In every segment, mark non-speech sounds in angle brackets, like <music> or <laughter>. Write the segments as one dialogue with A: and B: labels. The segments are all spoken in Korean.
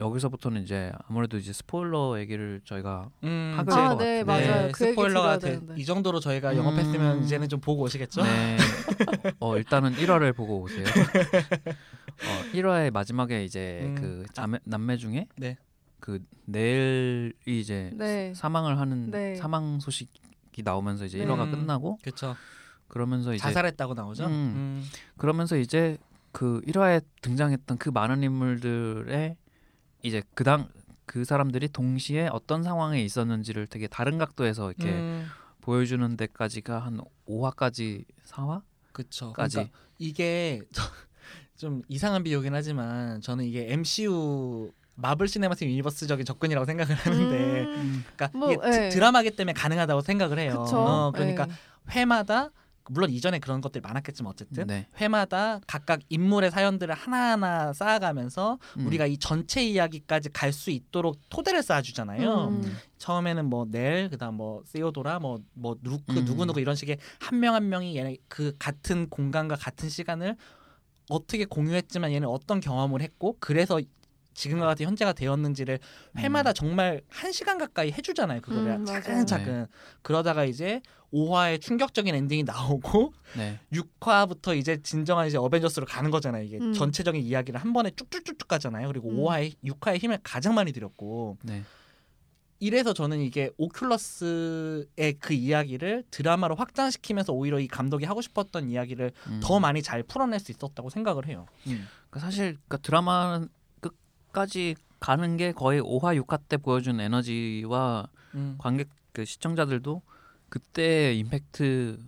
A: 여기서부터는 이제 아무래도 이제 스포일러 얘기를 저희가
B: 음,
A: 하게
C: 아, 네,
A: 같은데.
C: 맞아요. 그 얘기
B: 스포일러가
C: 되는데.
B: 이 정도로 저희가
A: 음.
B: 영업했으면 이제는 좀 보고 오시겠죠?
A: 네. <laughs> 어 일단은 1화를 보고 오세요. <laughs> 어 1화의 마지막에 이제
B: 음.
A: 그 자매, 남매 중에
B: 네.
A: 그 내일이 이제
C: 네.
A: 사망을 하는
C: 네.
A: 사망 소식이 나오면서 이제
C: 네.
A: 1화가
B: 음.
A: 끝나고
B: 그렇죠.
A: 그러면서 이제
B: 자살했다고 나오죠.
A: 음.
B: 음.
A: 그러면서 이제 그 1화에 등장했던 그 많은 인물들의 이제 그당 그 사람들이 동시에 어떤 상황에 있었는지를 되게 다른 각도에서 이렇게
B: 음.
A: 보여주는 데까지가 한 5화까지 4화?
B: 그쵸.
A: 까지.
B: 그러니까 이게 <laughs> 좀 이상한 비유긴 하지만 저는 이게 MCU Marvel Cinematic Universe적인 접근이라고 생각을 하는데
C: 음,
B: 그러니까
C: 뭐,
B: 이게 드-
C: 예.
B: 드라마기 때문에 가능하다고 생각을 해요.
C: 그쵸.
B: 어, 그러니까
C: 네.
B: 회마다 물론 이전에 그런 것들이 많았겠지만 어쨌든
A: 네.
B: 회마다 각각 인물의 사연들을 하나하나 쌓아가면서
A: 음.
B: 우리가 이 전체 이야기까지 갈 수 있도록 토대를 쌓아주잖아요.
C: 음.
B: 처음에는 뭐 넬 그다음 뭐 세오도라 뭐 뭐 루크
A: 음.
B: 누구 누구 이런 식의 한 명 한 명이 얘네 그 같은 공간과 같은 시간을 어떻게 공유했지만 얘는 어떤 경험을 했고 그래서 지금과 같은 현재가 되었는지를 회마다 정말 한 시간 가까이 해주잖아요 그거를
C: 음, 맞아요.
B: 차근차근 그러다가 이제 5화에 충격적인 엔딩이 나오고 <laughs>
A: 네.
B: 6화부터 이제 진정한 이제 어벤져스로 가는 거잖아요 이게
C: 음.
B: 전체적인 이야기를 한 번에 쭉쭉쭉쭉 가잖아요 그리고
C: 음.
B: 5화에 6화에 힘을 가장 많이 들였고
A: 네.
B: 이래서 저는 이게 오큘러스의 그 이야기를 드라마로 확장시키면서 오히려 이 감독이 하고 싶었던 이야기를
A: 음.
B: 더 많이 잘 풀어낼 수 있었다고 생각을 해요.
A: 그러니까 사실 그러니까 드라마는 끝까지 가는 게 거의 5화 6화 때 보여준 에너지와
B: 음.
A: 관객 그 시청자들도 그때 임팩트로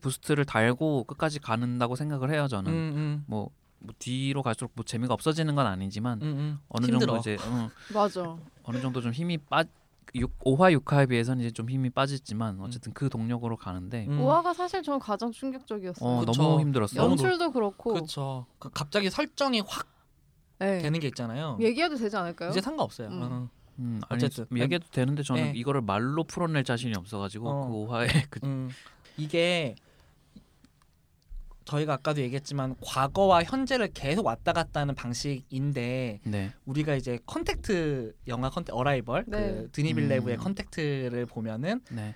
A: 부스트를 달고 끝까지 가는다고 생각을 해요 저는
B: 음, 음,
A: 뭐, 뭐 뒤로 갈수록 뭐 재미가 없어지는 건 아니지만
B: 음, 음.
A: 어느
B: 힘들어.
A: 정도 이제 어, <laughs>
C: 맞아.
A: 어느 정도 좀 힘이 빠 6, 5화 6화에 비해서는 이제 좀 힘이 빠졌지만 어쨌든 그 동력으로 가는데
B: 음.
C: 오화가 사실 저는 가장 충격적이었어요.
A: 어. 너무 힘들었어.
B: 너무
C: 연출도 그렇고.
B: 그렇죠. 그 갑자기 설정이 확
C: 네.
B: 되는 게 있잖아요.
C: 얘기해도 되지 않을까요?
B: 이제 상관없어요.
C: 음.
B: 어.
A: 음, 아니,
B: 어쨌든.
A: 뭐 얘기해도 되는데 저는
B: 네.
A: 이거를 말로 풀어낼 자신이 없어가지고
B: 어.
A: 그 5화에 <laughs> 그
B: 음. 이게 저희가 아까도 얘기했지만 과거와 현재를 계속 왔다 갔다 하는 방식인데
A: 네.
B: 우리가 이제 컨택트 영화 컨택 Arrival
C: 네.
B: 그 드니 빌레브의
A: 음.
B: 컨택트를 보면은
A: 네.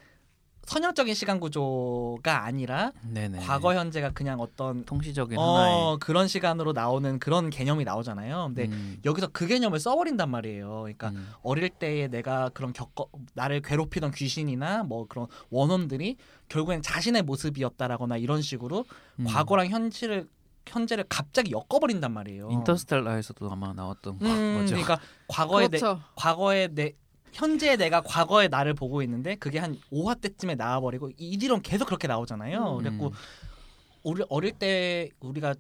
B: 선형적인 시간 구조가 아니라
A: 네네.
B: 과거 현재가 그냥 어떤
A: 통시적인 하나의
B: 어 그런 시간으로 나오는 그런 개념이 나오잖아요. 근데
A: 음,
B: 여기서 그 개념을 써버린단 말이에요. 그러니까
A: 음,
B: 어릴 때에 내가 그런 겪어 나를 괴롭히던 귀신이나 뭐 그런 원혼들이 결국엔 자신의 모습이었다라거나 이런 식으로
A: 음.
B: 과거랑 현실을 현재를 갑자기 엮어버린단 말이에요.
A: 인터스텔라에서도 아마 나왔던
B: 음,
A: 거죠.
B: 그러니까 과거의 내
C: 그렇죠.
B: 과거의 내 현재 내가 과거의 나를 보고 있는데 그게 한 5화 때쯤에 나와버리고 이 뒤로는 계속 그렇게 나오잖아요.
C: 음.
B: 그래갖고 우리 어릴 때 우리가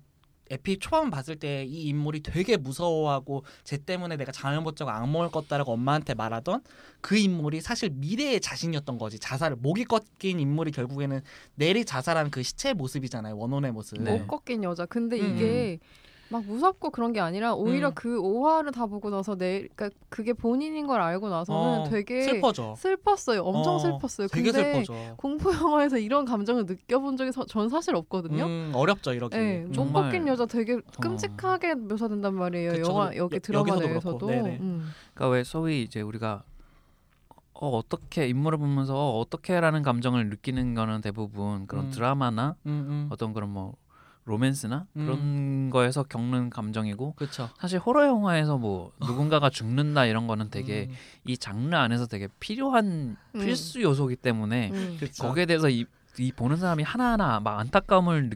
B: 에피 초반 봤을 때 이 인물이 되게 무서워하고 쟤 때문에 내가 잠을 못 자고 악몽을 꿨다라고 엄마한테 말하던 그 인물이 사실 미래의 자신이었던 거지 자살을 목이 꺾인 인물이 결국에는 내리 자살한 그 시체의 모습이잖아요 원혼의 모습.
A: 네.
C: 못 꺾인 여자. 근데
B: 음.
C: 이게 막 무섭고 그런 게 아니라 오히려
B: 음.
C: 그 오화를 다 보고 나서 내 그러니까 그게 본인인 걸 알고 나서는
B: 어,
C: 되게
B: 슬퍼져.
C: 슬펐어요. 엄청
B: 어,
C: 슬펐어요.
B: 되게
C: 근데
B: 슬퍼져.
C: 공포 영화에서 이런 감정을 느껴본 적이 서- 전 사실 없거든요.
B: 음, 어렵죠 이러기.
C: 네,
B: 음.
C: 못 꺾인 여자 되게 끔찍하게 묘사된단 말이에요.
B: 그쵸,
C: 영화 여기
B: 여-
C: 드라마 내에서도.
B: 그렇고, 네네.
C: 음.
A: 그러니까 왜 소위 이제 우리가 어, 어떻게 인물을 보면서 어, 어떻게라는 감정을 느끼는 거는 대부분 그런
B: 음.
A: 드라마나
B: 음, 음.
A: 어떤 그런 뭐 로맨스나
B: 음.
A: 그런 거에서 겪는 감정이고
B: 그렇죠.
A: 사실 호러 영화에서 뭐 <laughs> 누군가가 죽는다 이런 거는 되게
B: 음,
A: 이 장르 안에서 되게 필요한
C: 음.
A: 필수 요소기 때문에
C: 음.
B: 그쵸.
A: 거기에 대해서 이, 이 보는 사람이 하나하나 막 안타까움을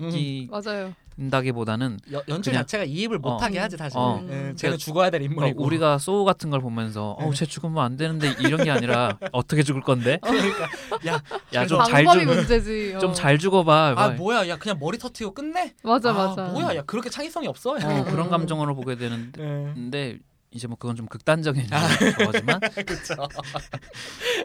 C: 맞아요.
A: 느낀다기보다는
B: 여, 연출
A: 그냥-
B: 자체가 이입을 못하게
C: 어.
B: 하지 사실.
A: 어.
B: 예, 쟤는 죽어야 될
A: 어,
B: 인물이고.
A: 우리가 소우 같은 걸 보면서
B: 네.
A: 어쟤 죽으면 안 되는데 이런 게 아니라 <laughs> 어떻게 죽을 건데 <laughs>
B: 그러니까 야,
A: 야좀잘
C: 방법이
A: 좀
C: 문제지. 어.
A: 좀잘 죽어봐 아막
B: 뭐야, 야 그냥 머리 터트리고 끝내.
C: 맞아
B: 아,
C: 맞아.
B: 뭐야, 야 그렇게 창의성이 없어.
A: 어, 그런
C: 음.
A: 감정으로 보게 되는데
B: 예.
A: 근데 이제 뭐 그건 좀 극단적인
B: 아. <laughs>
A: 거지만
B: 그렇죠.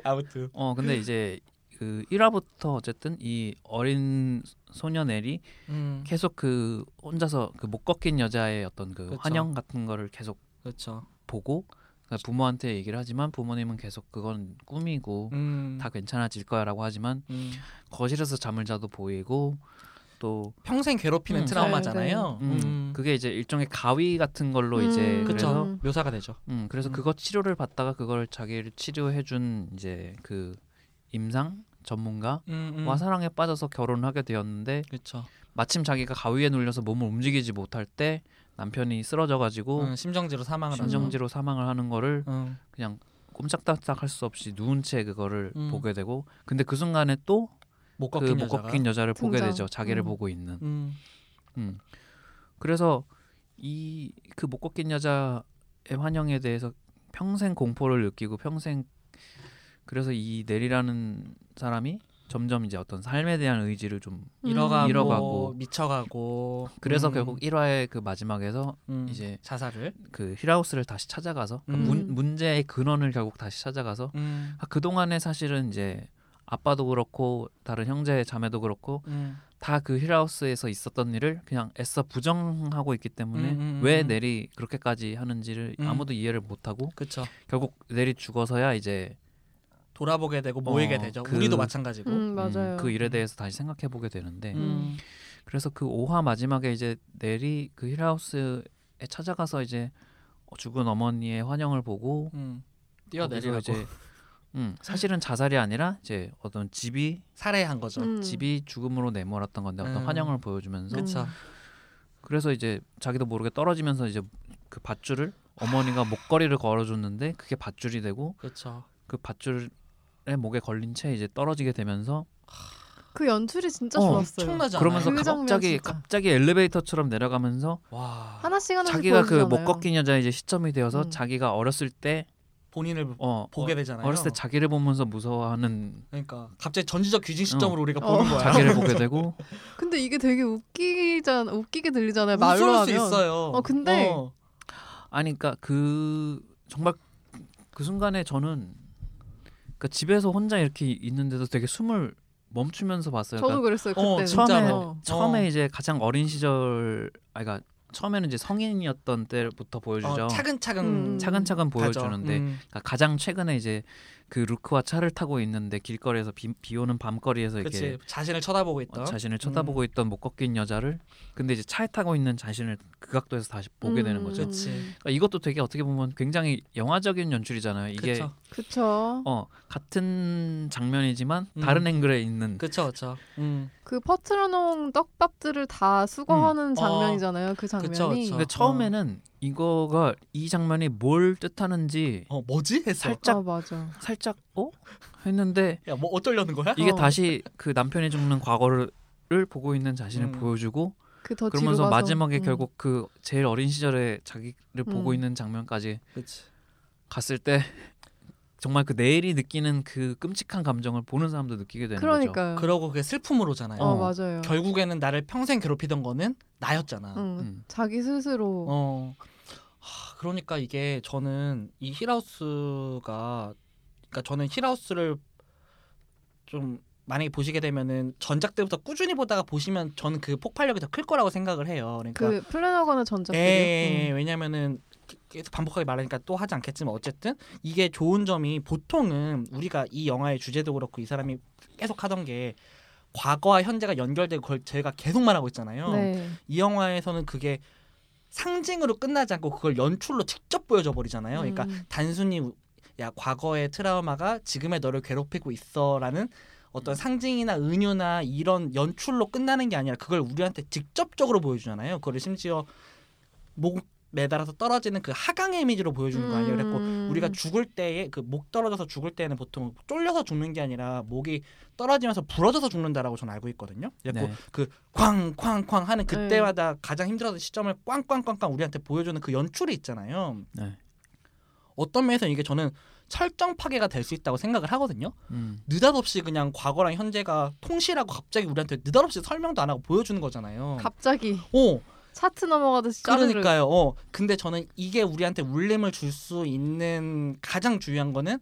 B: 아무튼.
A: 어 근데 이제 그 1화부터 어쨌든 이 어린 소녀 넬이
B: 음,
A: 계속 그 혼자서 그 못 꺾인 여자의 어떤 그
B: 그쵸.
A: 환영 같은 거를 계속
B: 그렇죠.
A: 보고 그러니까 부모한테 얘기를 하지만 부모님은 계속 그건 꿈이고
B: 음,
A: 다 괜찮아질 거야라고 하지만
B: 음,
A: 거실에서 잠을 자도 보이고 또
B: 평생 괴롭히는
A: 음.
B: 트라우마잖아요.
A: 음,
B: 음.
A: 그게 이제 일종의 가위 같은 걸로
C: 음,
A: 이제
B: 그쵸.
A: 그래서
C: 음.
B: 묘사가 되죠.
A: 음 그래서
B: 음.
A: 그거 치료를 받다가 그걸 자기를 치료해준 이제 그 임상 전문가와
B: 음, 음.
A: 사랑에 빠져서 결혼하게 되었는데
B: 그렇죠.
A: 마침 자기가 가위에 눌려서 몸을 움직이지 못할 때 남편이 쓰러져가지고
B: 음, 심정지로 사망을.
A: 심정지로 사망을 하는 거를
B: 음.
A: 그냥 꼼짝달싹 할 수 없이 누운 채 그거를
B: 음.
A: 보게 되고 근데 그 순간에 또못그
B: 꺾인.
A: 꺾인 여자를 보게
C: 등장.
A: 되죠 자기를
C: 음.
A: 보고 있는
B: 음.
A: 음. 그래서 이 그 못 꺾인 여자의 환영에 대해서 평생 공포를 느끼고 평생 그래서 이 내리라는 사람이 점점 이제 어떤 삶에 대한 의지를 좀
B: 잃어가고,
A: 잃어가고.
B: 미쳐가고.
A: 그래서
B: 음.
A: 결국 1화의 그 마지막에서
B: 음.
A: 이제
B: 자살을.
A: 그 힐하우스를 다시 찾아가서 그
B: 음.
A: 문, 문제의 근원을 결국 다시 찾아가서
B: 음.
A: 아, 그동안에 사실은 이제 아빠도 그렇고 다른 형제 자매도 그렇고
B: 음.
A: 다그 힐하우스에서 있었던 일을 그냥 애써 부정하고 있기 때문에
B: 음, 음,
A: 왜
B: 음.
A: 넬이 그렇게까지 하는지를
B: 음.
A: 아무도 이해를 못하고. 결국 넬이 죽어서야 이제
B: 돌아보게 되고 모이게
A: 어,
B: 되죠.
A: 그-
B: 우리도 마찬가지고.
C: 음, 맞아요.
A: 음, 그 일에 대해서 다시 생각해 보게 되는데
B: 음.
A: 그래서 그 5화 마지막에 이제 넬이 그 힐하우스에 찾아가서 이제 죽은 어머니의 환영을 보고
B: 음. 뛰어내리고
A: 이제 음, 사실은 자살이 아니라 이제 어떤 집이
B: 살해한 거죠.
C: 음.
A: 집이 죽음으로 내몰았던 건데 어떤
B: 음.
A: 환영을 보여주면서
C: 그-
B: 그렇죠.
A: 그래서 이제 자기도 모르게 떨어지면서 이제 그 밧줄을 어머니가 목걸이를 걸어줬는데 그게 밧줄이 되고
B: 그렇죠.
A: 그 밧줄에 목에 걸린 채 이제 떨어지게 되면서
C: 그 연출이 진짜
A: 어,
C: 좋았어요.
B: 엄청나잖아요.
A: 그러면서
C: 그
A: 갑자기
C: 진짜.
A: 갑자기 엘리베이터처럼 내려가면서
B: 와.
C: 하나씩 하나씩
A: 자기가 그 못. 꺾인 여자의 이제 시점이 되어서
C: 음.
A: 자기가 어렸을 때
B: 본인을
A: 어,
B: 보게
A: 어,
B: 되잖아요.
A: 어렸을 때 자기를 보면서 무서워하는
B: 그러니까 갑자기 전지적 귀신 시점으로 우리가
C: 어.
B: 보는 거야.
A: 자기를 보게 <laughs> 되고
C: 근데 이게 되게 웃기잖아. 웃기게 들리잖아요. 말로
B: 웃을
C: 하면.
B: 수 있어요.
C: 어, 근데
B: 어.
A: 아니 그러니까 그 정말 그 순간에 저는 그러니까 집에서 혼자 이렇게 있는데도 되게 숨을 멈추면서 봤어요.
C: 저도
A: 그러니까
C: 그랬어요.
B: 어,
C: 그때.
B: 진짜로.
A: 처음에
C: 어.
A: 처음에
B: 어.
A: 이제 가장 어린 시절 아그러니까 처음에는 이제 성인이었던 때부터 보여주죠.
B: 어, 차근차근
C: 음.
A: 차근차근. 보여주는데
B: 음.
A: 그러니까 가장 최근에 이제 그 루크와 차를 타고 있는데 길거리에서 비, 비 오는 밤거리에서
B: 그치
A: 이렇게
B: 자신을 쳐다보고 있던
A: 어, 자신을 쳐다보고 있던 못 꺾인 여자를 근데 이제 차에 타고 있는 자신을 그 각도에서 다시 보게 되는 거죠.
C: 음.
B: 그치.
A: 그러니까 이것도 되게 어떻게 보면 굉장히 영화적인 연출이잖아요. 이게
B: 그쵸.
A: 어 같은 장면이지만
B: 음.
A: 다른 앵글에 있는
B: 그쵸 그쵸 음.
C: 그 퍼트려 놓은 떡밥들을 다 수거하는
B: 음.
C: 장면이잖아요. 그 장면이.
B: 그쵸, 그쵸.
A: 근데 처음에는 이거가 이 장면이 뭘 뜻하는지
B: 어 뭐지 했어
A: 살짝
C: 아 맞아.
A: 살짝 어 했는데
B: 야 뭐 어쩌려는 거야
A: 이게
C: 어.
A: 다시 그 남편이 죽는 과거를 보고 있는 자신을
B: 음.
A: 보여주고
C: 그
A: 그러면서
C: 가서.
A: 마지막에
C: 음.
A: 결국 그 제일 어린 시절에 자기를 보고
C: 음.
A: 있는 장면까지
B: 그치
A: 갔을 때 정말 그 내일이 느끼는 그 끔찍한 감정을 보는 사람도 느끼게 되는 거죠.
C: 그러니까요.
B: 그러고 그게 슬픔으로잖아요
C: 어,
A: 어.
C: 맞아요.
B: 결국에는 나를 평생 괴롭히던 거는 나였잖아
C: 응.
A: 음.
C: 자기 스스로
B: 어 하, 그러니까 이게 저는 이 힐하우스가 그러니까 저는 힐하우스를 좀 만약에 보시게 되면은 전작 때부터 꾸준히 보다가 보시면 저는 그 폭발력이 더 클 거라고 생각을 해요. 그러니까
C: 그 플래너건의 전작들이요.
B: 예,
C: 음.
B: 왜냐면은 계속 반복하게 말하니까 또 하지 않겠지만 어쨌든 이게 좋은 점이 보통은 우리가 이 영화의 주제도 그렇고 이 사람이 계속 하던 게 과거와 현재가 연결되고 그걸 제가 계속 말하고 있잖아요.
C: 네.
B: 이 영화에서는 그게 상징으로 끝나지 않고 그걸 연출로 직접 보여줘 버리잖아요. 그러니까
C: 음.
B: 단순히 우- 야 과거의 트라우마가 지금의 너를 괴롭히고 있어라는 어떤 상징이나 은유나 이런 연출로 끝나는 게 아니라 그걸 우리한테 직접적으로 보여주잖아요. 그걸 심지어 목 매달아서 떨어지는 그 하강의 이미지로 보여주는 거 아니에요. 그랬고
C: 음.
B: 우리가 죽을 때에 그 목 떨어져서 죽을 때는 보통 쫄려서 죽는 게 아니라 목이 떨어지면서 부러져서 죽는다라고 저는 알고 있거든요. 그래고
A: 네.
B: 그 쾅쾅쾅 하는 그때마다 가장 힘들었던 시점을 꽝꽝꽝꽝 우리한테 보여주는 그 연출이 있잖아요.
A: 네.
B: 어떤 면에서 이게 저는 철정 파괴가 될 수 있다고 생각을 하거든요.
A: 음.
B: 느닷없이 그냥 과거랑 현재가 통실하고 갑자기 우리한테 느닷없이 설명도 안 하고 보여주는 거잖아요.
C: 갑자기
B: 어,
C: 차트 넘어가듯이 짜르르.
B: 그러니까요. 어, 근데 저는 이게 우리한테 울림을 줄 수 있는 가장 중요한 거는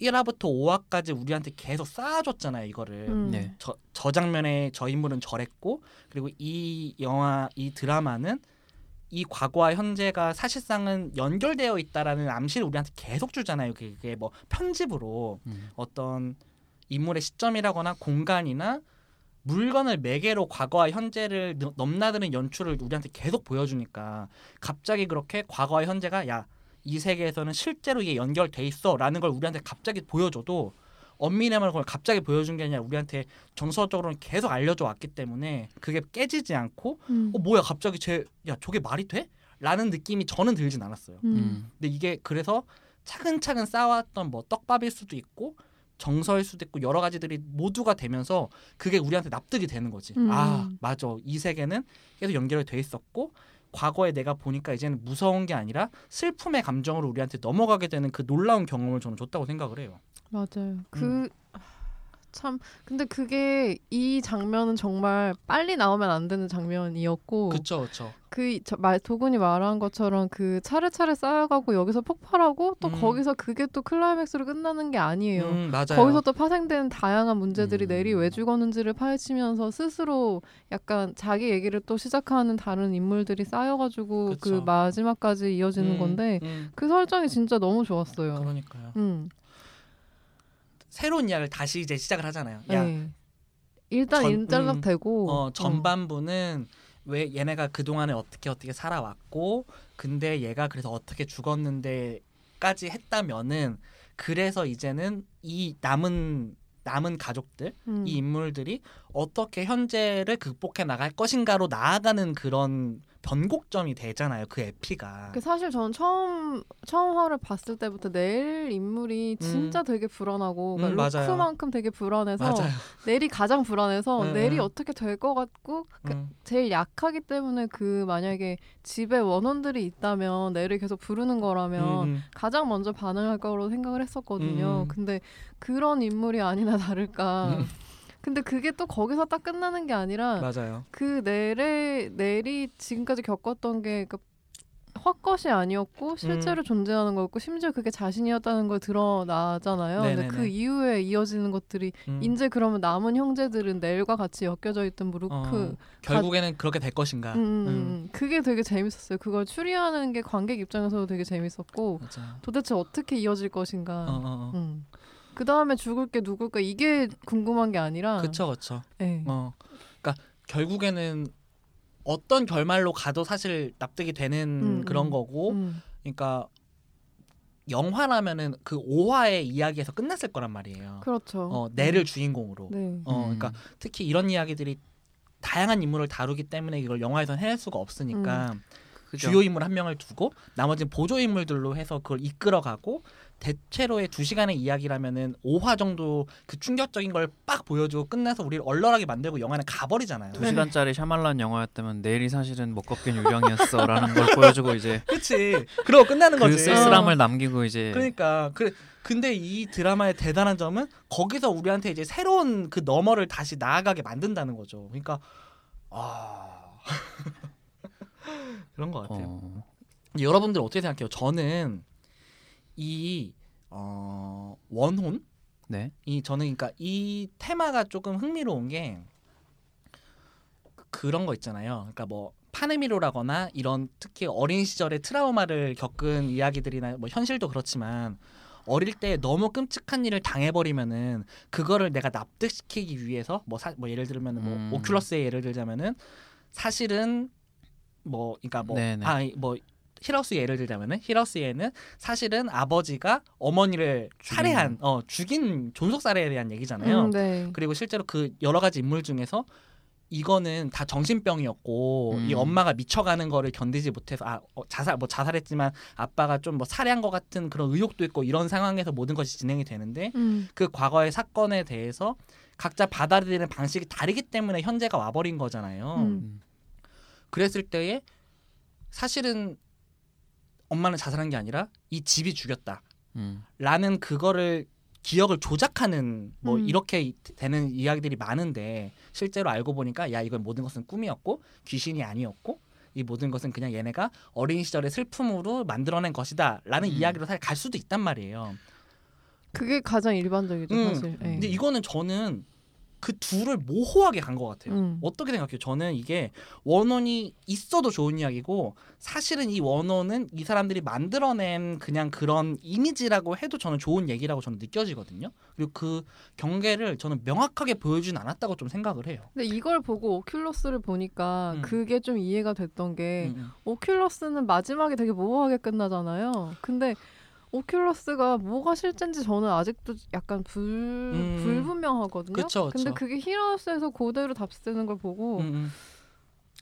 B: 1화부터 5화까지 우리한테 계속 쌓아줬잖아요, 이거를.
C: 음.
A: 네.
B: 저, 저 장면에 저 인물은 저랬고 그리고 이 영화 이 드라마는 이 과거와 현재가 사실상은 연결되어 있다라는 암시를 우리한테 계속 주잖아요. 그게 뭐 편집으로
A: 음.
B: 어떤 인물의 시점이라거나 공간이나 물건을 매개로 과거와 현재를 너- 넘나드는 연출을 우리한테 계속 보여주니까 갑자기 그렇게 과거와 현재가 야 이 세계에서는 실제로 이게 연결돼 있어라는 걸 우리한테 갑자기 보여줘도 엄밀하면 그걸 갑자기 보여준 게 아니라 우리한테 정서적으로는 계속 알려줘 왔기 때문에 그게 깨지지 않고
C: 음.
B: 어 뭐야 갑자기 제 야 저게 말이 돼? 라는 느낌이 저는 들진 않았어요.
C: 음.
A: 음.
B: 근데 이게 그래서 차근차근 쌓아왔던 뭐 떡밥일 수도 있고 정서일 수도 있고 여러 가지들이 모두가 되면서 그게 우리한테 납득이 되는 거지.
C: 음.
B: 아 맞아 이 세계는 계속 연결이 돼 있었고 과거에 내가 보니까 이제는 무서운 게 아니라 슬픔의 감정으로 우리한테 넘어가게 되는 그 놀라운 경험을 저는 줬다고 생각을 해요.
C: 맞아요.
B: 음.
C: 그참 근데 그게 이 장면은 정말 빨리 나오면 안 되는 장면이었고
B: 그쵸 그쵸.
C: 그말 도군이 말한 것처럼 그 차례차례 쌓여가고 여기서 폭발하고 또
B: 음.
C: 거기서 그게 또 클라이맥스로 끝나는 게 아니에요.
B: 음, 맞아요.
C: 거기서 또 파생되는 다양한 문제들이
A: 음.
C: 내리 왜 죽었는지를 파헤치면서 스스로 약간 자기 얘기를 또 시작하는 다른 인물들이 쌓여가지고 그
B: 그쵸.
C: 마지막까지 이어지는
B: 음,
C: 건데
B: 음,
C: 그 설정이 진짜 너무 좋았어요.
B: 그러니까요.
C: 음,
B: 새로운 이야기를 다시 이제 시작을 하잖아요. 야
C: 네. 일단
B: 전-
C: 일단락
B: 음,
C: 되고
B: 어, 전반부는 왜 얘네가 그 동안에 어떻게 어떻게 살아왔고 근데 얘가 그래서 어떻게 죽었는데까지 했다면은 그래서 이제는 이 남은 남은 가족들
C: 음.
B: 이 인물들이 어떻게 현재를 극복해 나갈 것인가로 나아가는 그런 변곡점이 되잖아요 그 에피가
C: 그 사실 저는 처음 처음 화를 봤을 때부터 넬 인물이 진짜 되게 불안하고
B: 음,
C: 그러니까
B: 맞아요.
C: 루크만큼 되게 불안해서
B: 맞아요
C: 넬이 가장 불안해서
B: 음,
C: 넬이
B: 음.
C: 어떻게 될 것 같고 그
B: 음,
C: 제일 약하기 때문에 그 만약에 집에 원원들이 있다면 넬을 계속 부르는 거라면
B: 음,
C: 가장 먼저 반응할 거로 생각을 했었거든요.
B: 음.
C: 근데 그런 인물이 아니나 다를까.
B: 음.
C: 근데 그게 또 거기서 딱 끝나는 게 아니라
B: 맞아요
C: 그 넬의 넬이 지금까지 겪었던 게그 헛것이 아니었고 실제로
B: 음.
C: 존재하는 거였고 심지어 그게 자신이었다는 걸 드러나잖아요. 근데
B: 네네네.
C: 그 이후에 이어지는 것들이
B: 음.
C: 이제 그러면 남은 형제들은 넬과 같이 엮여져 있던 뭐 루크
B: 어, 결국에는 그렇게 될 것인가
C: 음, 음,
B: 음.
C: 음. 그게 되게 재밌었어요. 그걸 추리하는 게 관객 입장에서도 되게 재밌었고
B: 맞아요
C: 도대체 어떻게 이어질 것인가.
B: 어, 어, 어.
C: 음. 그 다음에 죽을 게 누굴까 이게 궁금한 게 아니라.
B: 그쵸 그쵸
C: 예.
B: 어, 그러니까 결국에는 어떤 결말로 가도 사실 납득이 되는
C: 음,
B: 그런
C: 음.
B: 거고,
C: 음.
B: 그러니까 영화라면은 그 5화의 이야기에서 끝났을 거란 말이에요.
C: 그렇죠.
B: 어, 내를 주인공으로.
C: 네.
B: 어,
A: 음.
B: 그러니까 특히 이런 이야기들이 다양한 인물을 다루기 때문에 이걸 영화에선 해낼 수가 없으니까
A: 그죠?
B: 주요 인물 한 명을 두고 나머지는 보조 인물들로 해서 그걸 이끌어가고 대체로의 두 시간의 이야기라면은 5화 정도 그 충격적인 걸 빡 보여주고 끝나서 우리를 얼얼하게 만들고 영화는 가버리잖아요.
A: 두 시간짜리 샤말란 영화였다면 내일이 사실은 못 걷긴 유령이었어라는 걸 보여주고 이제 <laughs>
B: 그치. 그러고 끝나는
A: 그
B: 거지.
A: 쓸쓸함을 남기고 이제
B: 그러니까 그 근데 이 드라마의 대단한 점은 거기서 우리한테 이제 새로운 그 너머를 다시 나아가게 만든다는 거죠. 그러니까 아 <laughs> 그런 것 같아요.
A: 어,
B: 여러분들 어떻게 생각해요? 저는 이 어, 원혼
A: 네.
B: 이 저는 그러니까 이 테마가 조금 흥미로운 게 그- 그런 거 있잖아요. 그러니까 뭐 파네미로라거나 이런 특히 어린 시절에 트라우마를 겪은 이야기들이나 뭐 현실도 그렇지만 어릴 때 너무 끔찍한 일을 당해버리면은 그거를 내가 납득시키기 위해서 뭐, 사, 뭐 예를 들면 뭐
A: 음.
B: 오큘러스의 예를 들자면은 사실은 뭐 그러니까. 뭐아뭐 히러스 예를 들자면은 히러스에는 사실은 아버지가 어머니를 살해한 어 죽인 존속 살해에 대한 얘기잖아요.
C: 음, 네.
B: 그리고 실제로 그 여러 가지 인물 중에서 이거는 다 정신병이었고
A: 음.
B: 이 엄마가 미쳐가는 거를 견디지 못해서 아 어, 자살 뭐 자살했지만 아빠가 좀 뭐 살해한 것 같은 그런 의혹도 있고 이런 상황에서 모든 것이 진행이 되는데
C: 음,
B: 그 과거의 사건에 대해서 각자 받아들이는 방식이 다르기 때문에 현재가 와버린 거잖아요. 그랬을 때에 사실은 엄마는 자살한 게 아니라 이 집이 죽였다.
A: 음.
B: 라는 그거를 기억을 조작하는 뭐
C: 음.
B: 이렇게 이- 되는 이야기들이 많은데 실제로 알고 보니까 야 이건 모든 것은 꿈이었고 귀신이 아니었고 이 모든 것은 그냥 얘네가 어린 시절의 슬픔으로 만들어낸 것이다라는
A: 음.
B: 이야기로 사실 갈 수도 있단 말이에요.
C: 그게 가장 일반적이죠
B: 음.
C: 사실. 예.
B: 근데 이거는 저는 그 둘을 모호하게 간 것 같아요.
C: 음.
B: 어떻게 생각해요? 저는 이게 원원이 있어도 좋은 이야기고 사실은 이 원원은 이 사람들이 만들어낸 그냥 그런 이미지라고 해도 저는 좋은 얘기라고 저는 느껴지거든요. 그리고 그 경계를 저는 명확하게 보여주진 않았다고 좀 생각을 해요.
C: 근데 이걸 보고 오큘러스를 보니까
B: 음.
C: 그게 좀 이해가 됐던 게
B: 음, 음.
C: 오큘러스는 마지막에 되게 모호하게 끝나잖아요. 근데 오큘러스가 뭐가 실제인지 저는 아직도 약간 불
B: 음.
C: 불분명하거든요.
B: 그쵸,
C: 근데
B: 그쵸.
C: 그게 히라우스에서 그대로 답쓰는 걸 보고
B: 음, 음.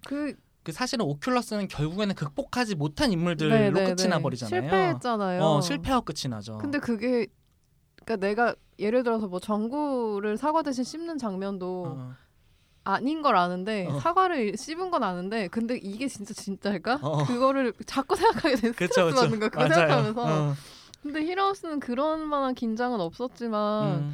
C: 그
B: 그 사실은 오큘러스는 결국에는 극복하지 못한 인물들로
C: 네, 네,
B: 끝이
C: 네.
B: 나버리잖아요.
C: 실패했잖아요.
B: 어, 실패하고 끝이 나죠.
C: 근데 그게 그러니까 내가 예를 들어서 뭐 전구를 사과 대신 씹는 장면도
B: 어,
C: 아닌 걸 아는데
B: 어.
C: 사과를 씹은 건 아는데 근데 이게 진짜 진짜일까?
B: 어.
C: 그거를 자꾸 생각하게 돼
B: 그쵸,
C: 스트레스
B: 그쵸.
C: 받는 거야. 그거
B: 맞아요.
C: 생각하면서
B: 어,
C: 근데 히라우스는 그런 만한 긴장은 없었지만
B: 음,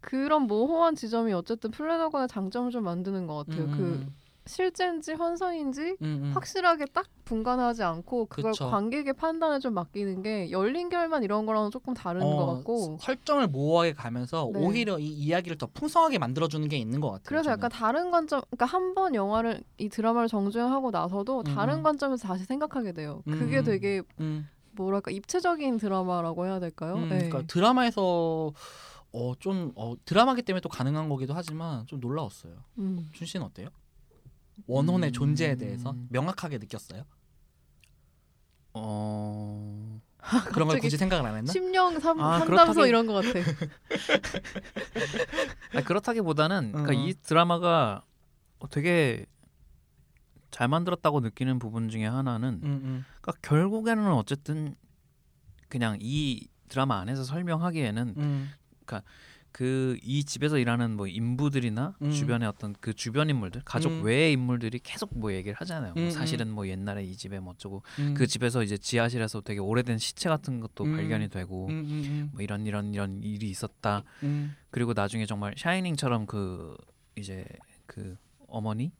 C: 그런 모호한 지점이 어쨌든 플래너건의 장점을 좀 만드는 것 같아요.
B: 음,
C: 그 실제인지 환상인지
B: 음, 음.
C: 확실하게 딱 분간하지 않고 그걸
B: 그쵸.
C: 관객의 판단에 좀 맡기는 게 열린 결만 이런 거랑은 조금 다른
B: 어,
C: 것 같고
B: 설정을 모호하게 가면서
C: 네.
B: 오히려 이 이야기를 더 풍성하게 만들어주는 게 있는 것 같아요.
C: 그래서
B: 저는.
C: 약간 다른 관점, 그러니까 한 번 영화를 이 드라마를 정주행하고 나서도 다른
B: 음.
C: 관점에서 다시 생각하게 돼요. 그게
B: 음.
C: 되게
B: 음,
C: 뭐랄까 입체적인 드라마라고 해야 될까요?
B: 음,
C: 네.
B: 그러니까 드라마에서 어, 좀 어, 드라마기 때문에 또 가능한 거기도 하지만 좀 놀라웠어요.
C: 음.
B: 준 씨는 어때요? 원혼의
A: 음.
B: 존재에 대해서 명확하게 느꼈어요?
A: 어 <laughs>
B: 그런 걸 굳이 생각을 안 했나?
C: 심령 삼,
A: 아,
C: 상담소
A: 그렇다기-
C: 이런 것 같아. <laughs>
A: 아니, 그렇다기보다는 그러니까
B: 어.
A: 이 드라마가 어, 되게 잘 만들었다고 느끼는 부분 중에 하나는
B: 음, 음.
A: 그러니까 결국에는 어쨌든 그냥 이 드라마 안에서 설명하기에는
B: 음,
A: 그이 집에서 일하는 뭐 인부들이나
B: 음.
A: 주변의 어떤 그 주변 인물들 가족
B: 음.
A: 외의 인물들이 계속 뭐 얘기를 하잖아요. 뭐
B: 음, 음.
A: 사실은 뭐 옛날에 이 집에 뭐 어쩌고
B: 음.
A: 그 집에서 이제 지하실에서 되게 오래된 시체 같은 것도
B: 음.
A: 발견이 되고 뭐 이런 이런 이런 일이 있었다.
B: 음,
A: 그리고 나중에 정말 샤이닝처럼 그 이제 그 어머니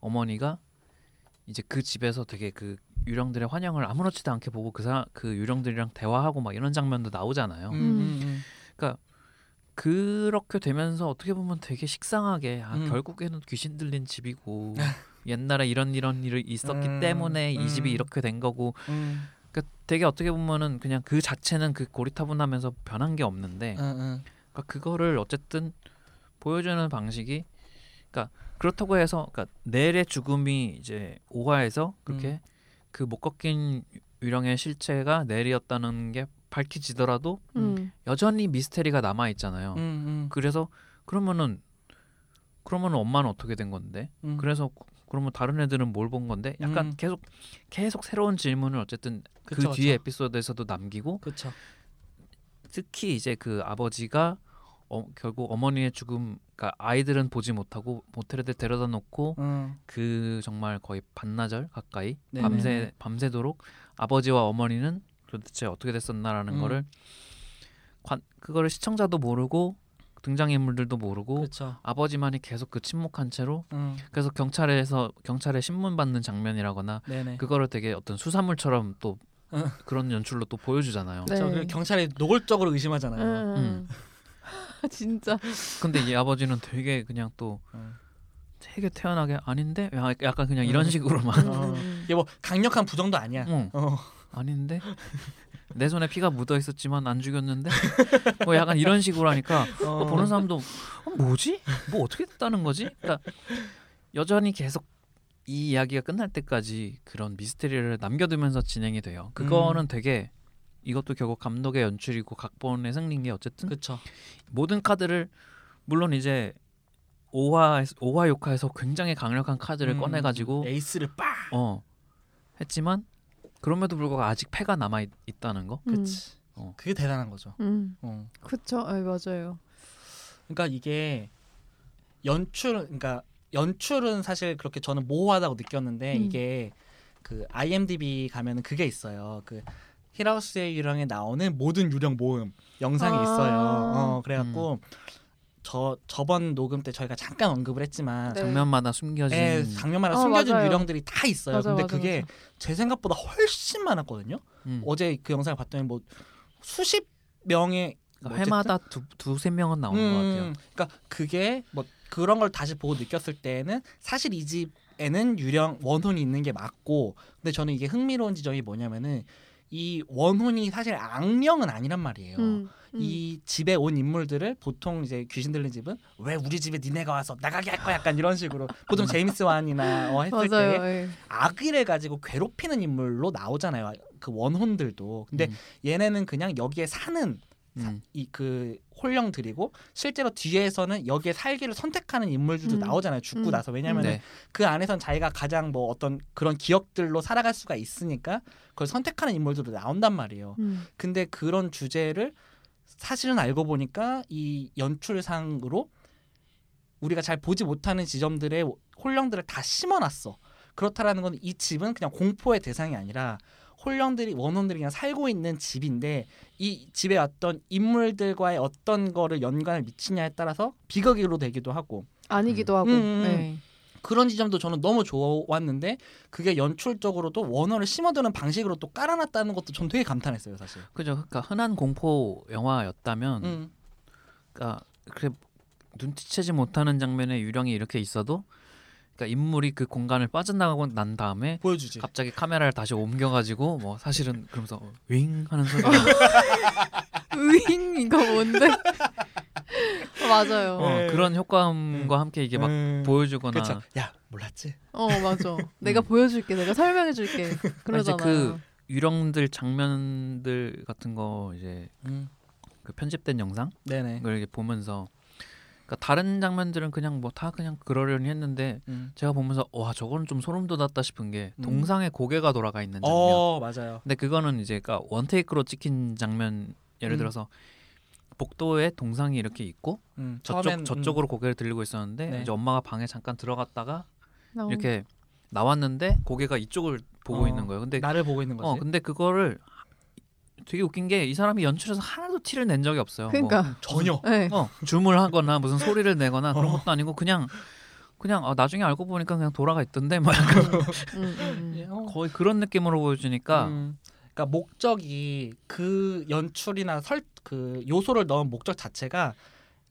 A: 어머니가 이제 그 집에서 되게 그 유령들의 환영을 아무렇지도 않게 보고 그 사 그 유령들이랑 대화하고 막 이런 장면도 나오잖아요.
B: 음, 음, 음.
A: 그렇게 되면서 어떻게 보면 되게 식상하게 아,
B: 음.
A: 결국에는 귀신 들린 집이고 <laughs> 옛날에 이런 이런 일이 있었기
B: 음,
A: 때문에 이 집이
B: 음.
A: 이렇게 된 거고
B: 음,
A: 그러니까 되게 어떻게 보면은 그냥 그 자체는 그 고리타분하면서 변한 게 없는데
B: 음, 음.
A: 그러니까 그거를 어쨌든 보여주는 방식이 그러니까 그렇다고 해서 그러니까 넬의 죽음이 이제 오화에서 그렇게
B: 음.
A: 그못 꺾인 유령의 실체가 넬이었다는 게 밝혀지더라도
C: 음.
A: 여전히 미스테리가 남아 있잖아요.
B: 음, 음,
A: 그래서 그러면은 그러면은 엄마는 어떻게 된 건데?
B: 음.
A: 그래서 그- 그러면 다른 애들은 뭘 본 건데? 약간
B: 음.
A: 계속 계속 새로운 질문을 어쨌든
B: 그쵸,
A: 그 뒤에
B: 그쵸.
A: 에피소드에서도 남기고
B: 그렇죠.
A: 특히 이제 그 아버지가 어, 결국 어머니의 죽음, 그러니까 아이들은 보지 못하고 모텔에 데려다 놓고
B: 음,
A: 그 정말 거의 반나절 가까이
B: 네네.
A: 밤새 밤새도록 아버지와 어머니는 도대체 어떻게 됐었나라는
B: 음.
A: 거를 관, 그거를 시청자도 모르고 등장 인물들도 모르고
B: 그렇죠.
A: 아버지만이 계속 그 침묵한 채로
B: 음,
A: 그래서 경찰에서 경찰에 신문 받는 장면이라거나
B: 네네.
A: 그거를 되게 어떤 수사물처럼 또
B: 응.
A: 그런 연출로 또 보여주잖아요.
C: 네.
B: 경찰이 노골적으로 의심하잖아요.
C: 음. <laughs> 진짜.
A: 근데 이 아버지는 되게 그냥 또
B: 음.
A: 되게 태연하게 아닌데 야- 약간 그냥 이런
B: 음.
A: 식으로만
B: 어.
C: 음.
B: 이게 뭐 강력한 부정도 아니야.
A: 응,
B: 어.
A: 아닌데 내 손에 피가 묻어 있었지만 안 죽였는데 뭐 약간 이런 식으로 하니까 어, 보는 사람도 어, 뭐지? 뭐 어떻게 됐다는 거지? 그러니까 여전히 계속 이 이야기가 끝날 때까지 그런 미스테리를 남겨두면서 진행이 돼요. 그거는 되게 이것도 결국 감독의 연출이고 각본의 승리인 게 어쨌든
B: 그렇죠.
A: 모든 카드를 물론 이제 5화 5화 6화에서 굉장히 강력한 카드를
B: 음,
A: 꺼내가지고
B: 에이스를 빡.
A: 어 했지만 그럼에도 불구하고 아직 패가 남아 있, 있다는 거.
C: 음.
B: 그치.
A: 어.
B: 그게 대단한 거죠.
C: 음.
B: 어.
C: 그쵸. 아 맞아요.
B: 그러니까 이게 연출, 그러니까 연출은 사실 그렇게 저는 모호하다고 느꼈는데
C: 음.
B: 이게 그 IMDb 가면은 그게 있어요. 그 히라우스의 유령에 나오는 모든 유령 모음 영상이
C: 아.
B: 있어요. 어, 그래갖고 저 저번 녹음 때 저희가 잠깐 언급을 했지만
C: 네.
A: 장면마다 숨겨진
B: 예, 장면마다
C: 어,
B: 숨겨진
C: 맞아요.
B: 유령들이 다 있어요.
C: 맞아,
B: 근데
C: 맞아,
B: 그게
C: 맞아.
B: 제 생각보다 훨씬 많았거든요.
A: 음.
B: 어제 그 영상을 봤더니 뭐 수십 명의
A: 그러니까 해마다 두 두세 명은 나오는 것 같아요.
B: 그러니까 그게 뭐 그런 걸 다시 보고 느꼈을 때는 사실 이 집에는 유령 원혼이 있는 게 맞고 근데 저는 이게 흥미로운 지점이 뭐냐면은 이 원혼이 사실 악령은 아니란 말이에요.
C: 음, 음.
B: 이 집에 온 인물들을 보통 이제 귀신 들린 집은 왜 우리 집에 니네가 와서 나가게 할 거야 약간 이런 식으로 <laughs> 보통 제임스 완이나 어 했을 때
C: 맞아요. 예.
B: 악의를 가지고 괴롭히는 인물로 나오잖아요. 그 원혼들도. 근데
A: 음,
B: 얘네는 그냥 여기에 사는
A: 음.
B: 이그 홀령들이고 실제로 뒤에서는 여기에 살기를 선택하는 인물들도
C: 음.
B: 나오잖아요. 죽고
C: 음.
B: 나서 왜냐하면
A: 네.
B: 그 안에선 자기가 가장 뭐 어떤 그런 기억들로 살아갈 수가 있으니까 그걸 선택하는 인물들도 나온단 말이에요.
C: 음.
B: 근데 그런 주제를 사실은 알고 보니까 이 연출상으로 우리가 잘 보지 못하는 지점들의 홀령들을 다 심어놨어. 그렇다라는 건 이 집은 그냥 공포의 대상이 아니라 홀령들이 원혼들이 그냥 살고 있는 집인데 이 집에 왔던 인물들과의 어떤 거를 연관을 미치냐에 따라서 비극으로 되기도 하고
C: 아니기도 하고.
B: 음, 음, 음.
C: 네.
B: 그런 지점도 저는 너무 좋았는데 그게 연출적으로도 원혼을 심어두는 방식으로 또 깔아놨다는 것도 전 되게 감탄했어요 사실.
A: 그죠. 그러니까 흔한 공포 영화였다면,
B: 음.
A: 그러니까 그래 눈치채지 못하는 장면에 유령이 이렇게 있어도, 그러니까 인물이 그 공간을 빠져나가고 난 다음에
B: 보여주지.
A: 갑자기 카메라를 다시 옮겨가지고 뭐 사실은 그러면서 윙 하는 소리가
C: 으잉 이거 뭔데? 어, <laughs> 맞아요.
A: 어,
B: 네.
A: 그런 효과음과 함께 이게 막
B: 음.
A: 보여주거나
B: 그쵸. 야 몰랐지.
C: 어 맞아. 내가 보여줄게. 내가 설명해줄게. 그러잖아.
A: 그 유령들 장면들 같은 거 이제
B: 음.
A: 그 편집된 영상을
B: 네네.
A: 이렇게 보면서 그러니까 다른 장면들은 그냥 뭐 다 그냥 그러려니 했는데
B: 음.
A: 제가 보면서 와 저거는 좀 소름 돋았다 싶은 게
B: 음.
A: 동상에 고개가 돌아가 있는 장면.
B: 어 맞아요.
A: 근데 그거는 이제 그러니까 원테이크로 찍힌 장면 예를
B: 음.
A: 들어서 복도에 동상이 이렇게 있고
B: 음.
A: 저쪽
B: 처음엔, 음.
A: 저쪽으로 고개를 들고 있었는데
B: 네.
A: 이제 엄마가 방에 잠깐 들어갔다가 이렇게 나왔는데 고개가 이쪽을 보고
B: 어,
A: 있는 거예요. 근데
B: 나를 보고 있는 거지.
A: 어 근데 그거를 되게 웃긴 게 이 사람이 연출해서 하나도 티를 낸 적이 없어요. 뭐
C: 그러니까.
B: 전혀.
C: 네.
A: 어, 줌을 하거나 무슨 <laughs> 소리를 내거나 그런
B: 어.
A: 것도 아니고 그냥 그냥 아, 나중에 알고 보니까 그냥 돌아가 있던데 막 약간
C: 음, 음, <laughs> 음.
B: 예, 어.
A: 거의 그런 느낌으로 보여주니까
B: 음. 그러니까 목적이 그 연출이나 설 그 요소를 넣은 목적 자체가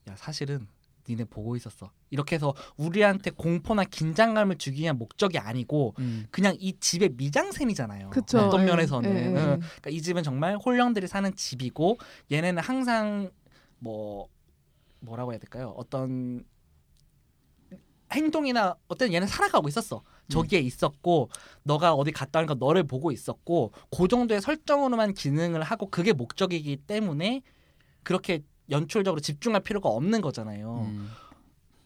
B: 야 사실은 니네 보고 있었어. 이렇게 해서 우리한테 공포나 긴장감을 주기 위한 목적이 아니고
A: 음,
B: 그냥 이 집의 미장센이잖아요.
C: 그쵸.
B: 어떤
C: 예,
B: 면에서는
C: 예, 예.
B: 응. 그러니까 이 집은 정말 홀령들이 사는 집이고 얘네는 항상 뭐 뭐라고 해야 될까요? 어떤 행동이나 어떤 얘는 살아가고 있었어. 저기에 있었고 너가 어디 갔다 오니까 너를 보고 있었고 그 정도의 설정으로만 기능을 하고 그게 목적이기 때문에 그렇게 연출적으로 집중할 필요가 없는 거잖아요.
A: 음.